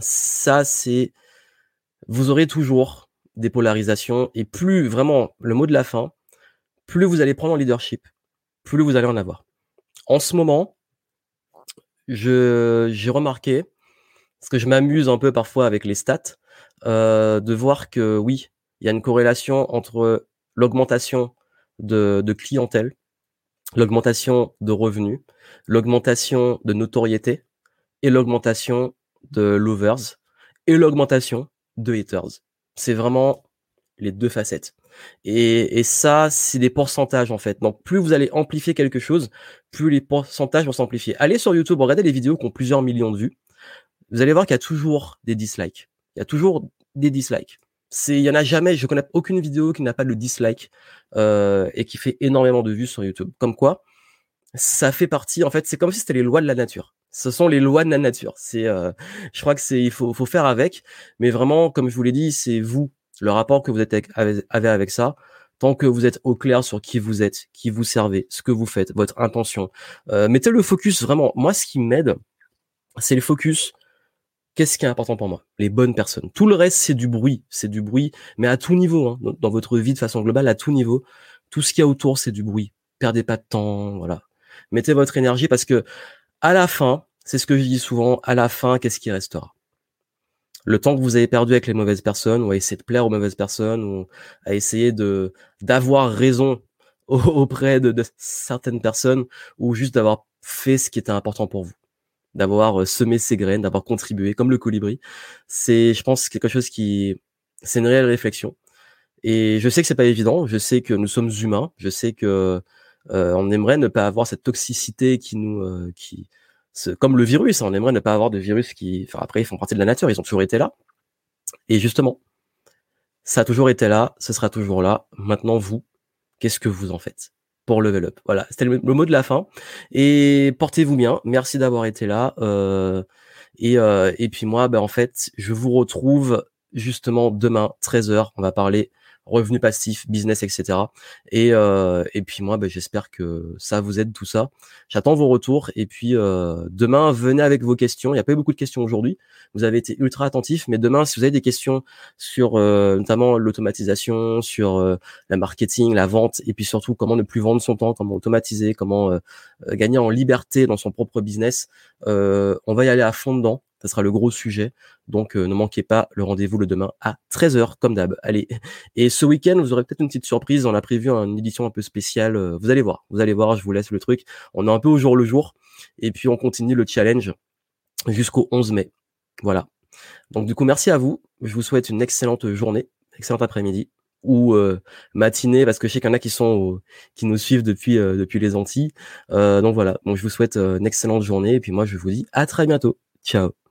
ça, c'est, vous aurez toujours des polarisations. Et plus vraiment, le mot de la fin, plus vous allez prendre en leadership, plus vous allez en avoir. En ce moment, j'ai remarqué, parce que je m'amuse un peu parfois avec les stats, euh, de voir que oui, il y a une corrélation entre l'augmentation de, de clientèle, l'augmentation de revenus, l'augmentation de notoriété et l'augmentation de lovers et l'augmentation de haters. C'est vraiment les deux facettes. Et, ça, c'est des pourcentages en fait. Donc plus vous allez amplifier quelque chose, plus les pourcentages vont s'amplifier. Allez sur YouTube, regardez les vidéos qui ont plusieurs millions de vues. Vous allez voir qu'il y a toujours des dislikes. Il y a toujours des dislikes. C'est, il y en a jamais. Je connais aucune vidéo qui n'a pas de dislike euh, et qui fait énormément de vues sur YouTube. Comme quoi, ça fait partie. En fait, c'est comme si c'était les lois de la nature. Ce sont les lois de la nature. C'est, euh, je crois que c'est, il faut, faut faire avec. Mais vraiment, comme je vous l'ai dit, c'est vous le rapport que vous êtes avec, avez avec ça, tant que vous êtes au clair sur qui vous êtes, qui vous servez, ce que vous faites, votre intention, euh, mettez le focus vraiment. Moi, ce qui m'aide, c'est le focus. Qu'est-ce qui est important pour moi? Les bonnes personnes. Tout le reste, c'est du bruit, c'est du bruit, mais à tout niveau, hein, dans votre vie de façon globale, à tout niveau, tout ce qu'il y a autour, c'est du bruit. Perdez pas de temps, voilà. Mettez votre énergie parce que à la fin, c'est ce que je dis souvent, à la fin, qu'est-ce qui restera? Le temps que vous avez perdu avec les mauvaises personnes ou à essayer de plaire aux mauvaises personnes ou à essayer de d'avoir raison (laughs) auprès de, certaines personnes ou juste d'avoir fait ce qui était important pour vous. D'avoir euh, semé ses graines d'avoir contribué comme le colibri. C'est je pense quelque chose qui c'est une réelle réflexion. Et je sais que c'est pas évident. Je sais que nous sommes humains. Je sais que euh, on aimerait ne pas avoir cette toxicité qui nous euh, qui comme le virus, hein, on aimerait ne pas avoir de virus qui, enfin après ils font partie de la nature, ils ont toujours été là. Et justement, ça a toujours été là, ce sera toujours là. Maintenant vous, qu'est-ce que vous en faites pour level up? Voilà, c'était le, mot de la fin. Et portez-vous bien. Merci d'avoir été là. Euh, et, euh, puis moi, ben en fait, je vous retrouve justement demain 13h. On va parler revenus passifs, business, etc. Et, euh, et puis moi, bah, j'espère que ça vous aide tout ça. J'attends vos retours et puis euh, demain, venez avec vos questions. Il n'y a pas eu beaucoup de questions aujourd'hui. Vous avez été ultra attentifs, mais demain, si vous avez des questions sur euh, notamment l'automatisation, sur la marketing, la vente, et puis surtout comment ne plus vendre son temps, comment automatiser, comment gagner en liberté dans son propre business, on va y aller à fond dedans. Ça sera le gros sujet. Donc ne manquez pas le rendez-vous le demain à 13h comme d'hab. Allez. Et ce week-end, vous aurez peut-être une petite surprise. On a prévu une édition un peu spéciale. Vous allez voir. Vous allez voir, je vous laisse le truc. On est un peu au jour le jour. Et puis on continue le challenge jusqu'au 11 mai. Voilà. Donc du coup, merci à vous. Je vous souhaite une excellente journée, excellente après-midi ou euh, matinée parce que je sais qu'il y en a qui sont qui nous suivent depuis euh, depuis les Antilles. Euh, donc voilà. Je vous souhaite une excellente journée et puis moi je vous dis à très bientôt. Ciao.